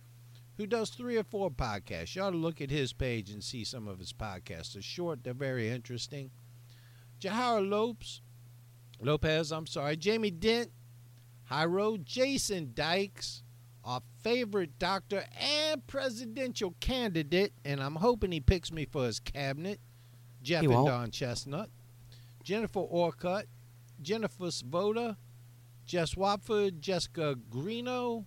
who does three or four podcasts. You ought to look at his page and see some of his podcasts. They're short, they're very interesting. Jahara Lopes, Lopez, I'm sorry, Jamie Dent, Hyro, Jason Dykes, our favorite doctor and presidential candidate, and I'm hoping he picks me for his cabinet, Jeff He and won't. Don Chestnut, Jennifer Orcutt, Jennifer Svoda, Jess Watford, Jessica Greeno,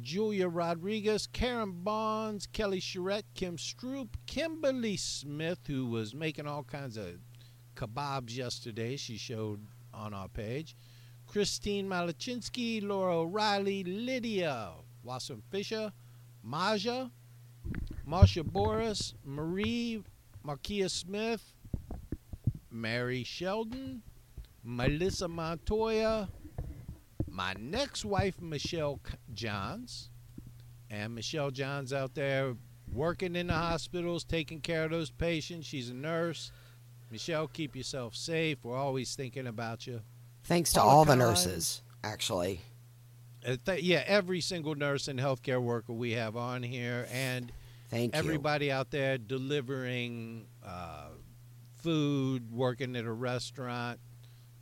Julia Rodriguez, Karen Bonds, Kelly Charette, Kim Stroop, Kimberly Smith, who was making all kinds of kebabs yesterday, she showed on our page, Christine Malachinsky, Laura O'Reilly, Lydia Wasson Fisher, Maja, Marsha Boris, Marie Markia Smith, Mary Sheldon, Melissa Montoya, my next wife, Michelle Johns, and Michelle Johns out there working in the hospitals, taking care of those patients. She's a nurse. Michelle, keep yourself safe. We're always thinking about you. Thanks to Paula all the nurses, actually. Uh, th- yeah, every single nurse and healthcare worker we have on here, and Thank you. everybody out there delivering uh, food, working at a restaurant,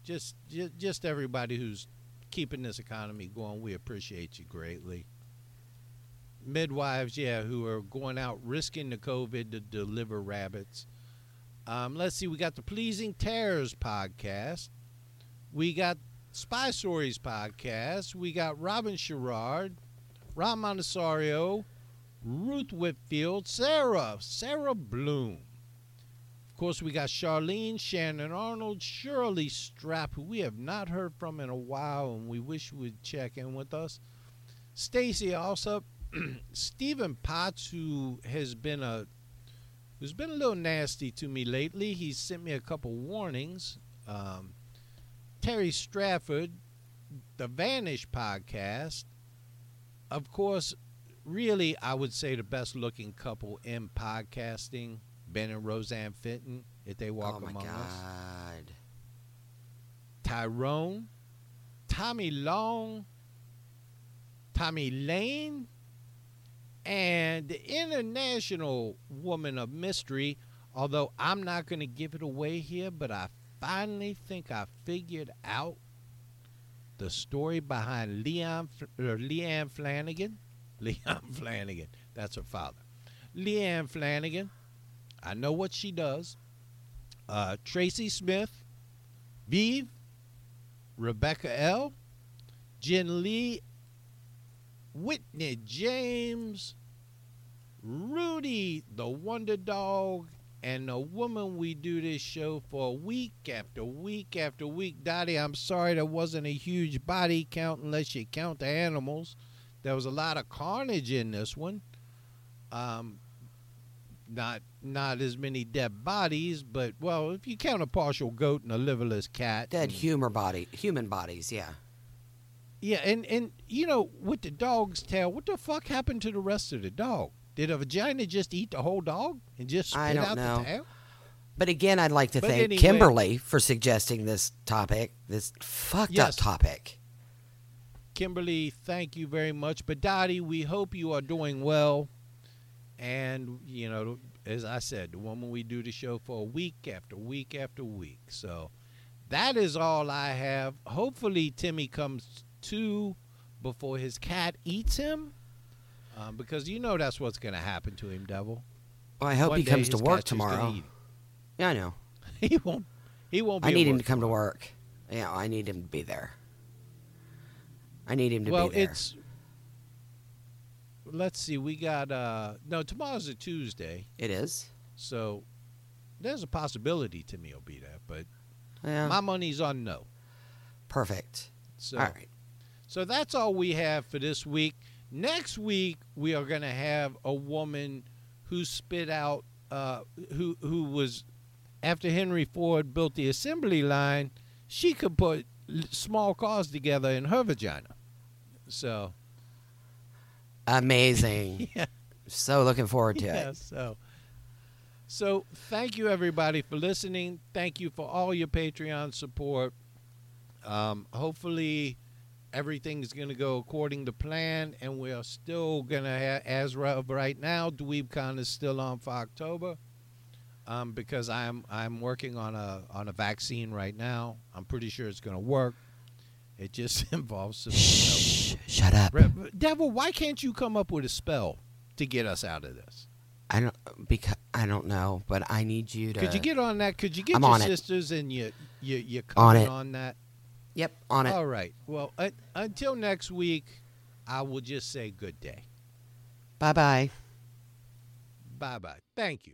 just, just everybody who's keeping this economy going. We appreciate you greatly. Midwives, yeah, who are going out risking the COVID to deliver rabbits. Um, let's see, we got the Pleasing Terrors podcast. We got Spy Stories podcast. We got Robin Sherrard, Ron Montessario, Ruth Whitfield, Sarah, Sarah Bloom. Of course, we got Charlene, Shannon Arnold, Shirley Strap, who we have not heard from in a while, and we wish would check in with us. Stacy also, Stephen Potts, who has been a who's been a little nasty to me lately. He's sent me a couple warnings. Um, Terry Stratford, the Vanish podcast. Of course, really, I would say the best looking couple in podcasting, Ben and Roseanne Fenton, if they walk oh among god. us. Tyrone, Tommy Long, Tommy Lane, and the international woman of mystery. Although I'm not going to give it away here, but I finally think I figured out the story behind Leon or uh, Leanne Flanagan. Leon Flanagan, that's her father. Leanne Flanagan. I know what she does. Uh, Tracy Smith, Vive, Rebecca L, Jen Lee, Whitney James, Rudy the Wonder Dog, and the woman we do this show for week after week after week. Dottie, I'm sorry there wasn't a huge body count unless you count the animals. There was a lot of carnage in this one. Um, not not as many dead bodies, but well, if you count a partial goat and a liverless cat, Dead and- humor body, human bodies, yeah. yeah, and and you know, with the dog's tail, what the fuck happened to the rest of the dog? Did a vagina just eat the whole dog and just spit I don't out know. the tail? But again, I'd like to But thank anyway- Kimberly for suggesting this topic, this fucked Yes. up topic. Kimberly, thank you very much. But Dottie, we hope you are doing well. And you know, as I said, the woman we do the show for week after week after week. So that is all I have. Hopefully, Timmy comes to before his cat eats him, um, because you know that's what's going to happen to him, Devil. Well, I hope One he comes to work cat's just gonna tomorrow. Yeah, I know. He won't. He won't. Be I need him to come to work. Yeah, I need him to be there. I need him to well, be there. it's. Let's see. We got uh no tomorrow's a Tuesday, It is. so there's a possibility to Timmy will be there, but Yeah. my money's on no. Perfect. So, All right. so that's all we have for this week. Next week we are going to have a woman who spit out, uh, who who was after Henry Ford built the assembly line, she could put l- small cars together in her vagina. So Amazing. yeah, So looking forward to yeah. it. So so thank you everybody for listening. Thank you for all your Patreon support. Um, hopefully everything's going to go according to plan, and we are still going to have, as of right now, DweebCon is still on for October. Um, because I'm I'm working on a on a vaccine right now. I'm pretty sure it's going to work. It just involves some. Shh. Shut up. Devil, why can't you come up with a spell to get us out of this? I don't because I don't know, but I need you to. Could you get on that? Could you get I'm your on it. sisters and you you you On it. on that? Yep, on it. All right. Well, uh, until next week, I will just say good day. Bye bye. Bye bye. Thank you.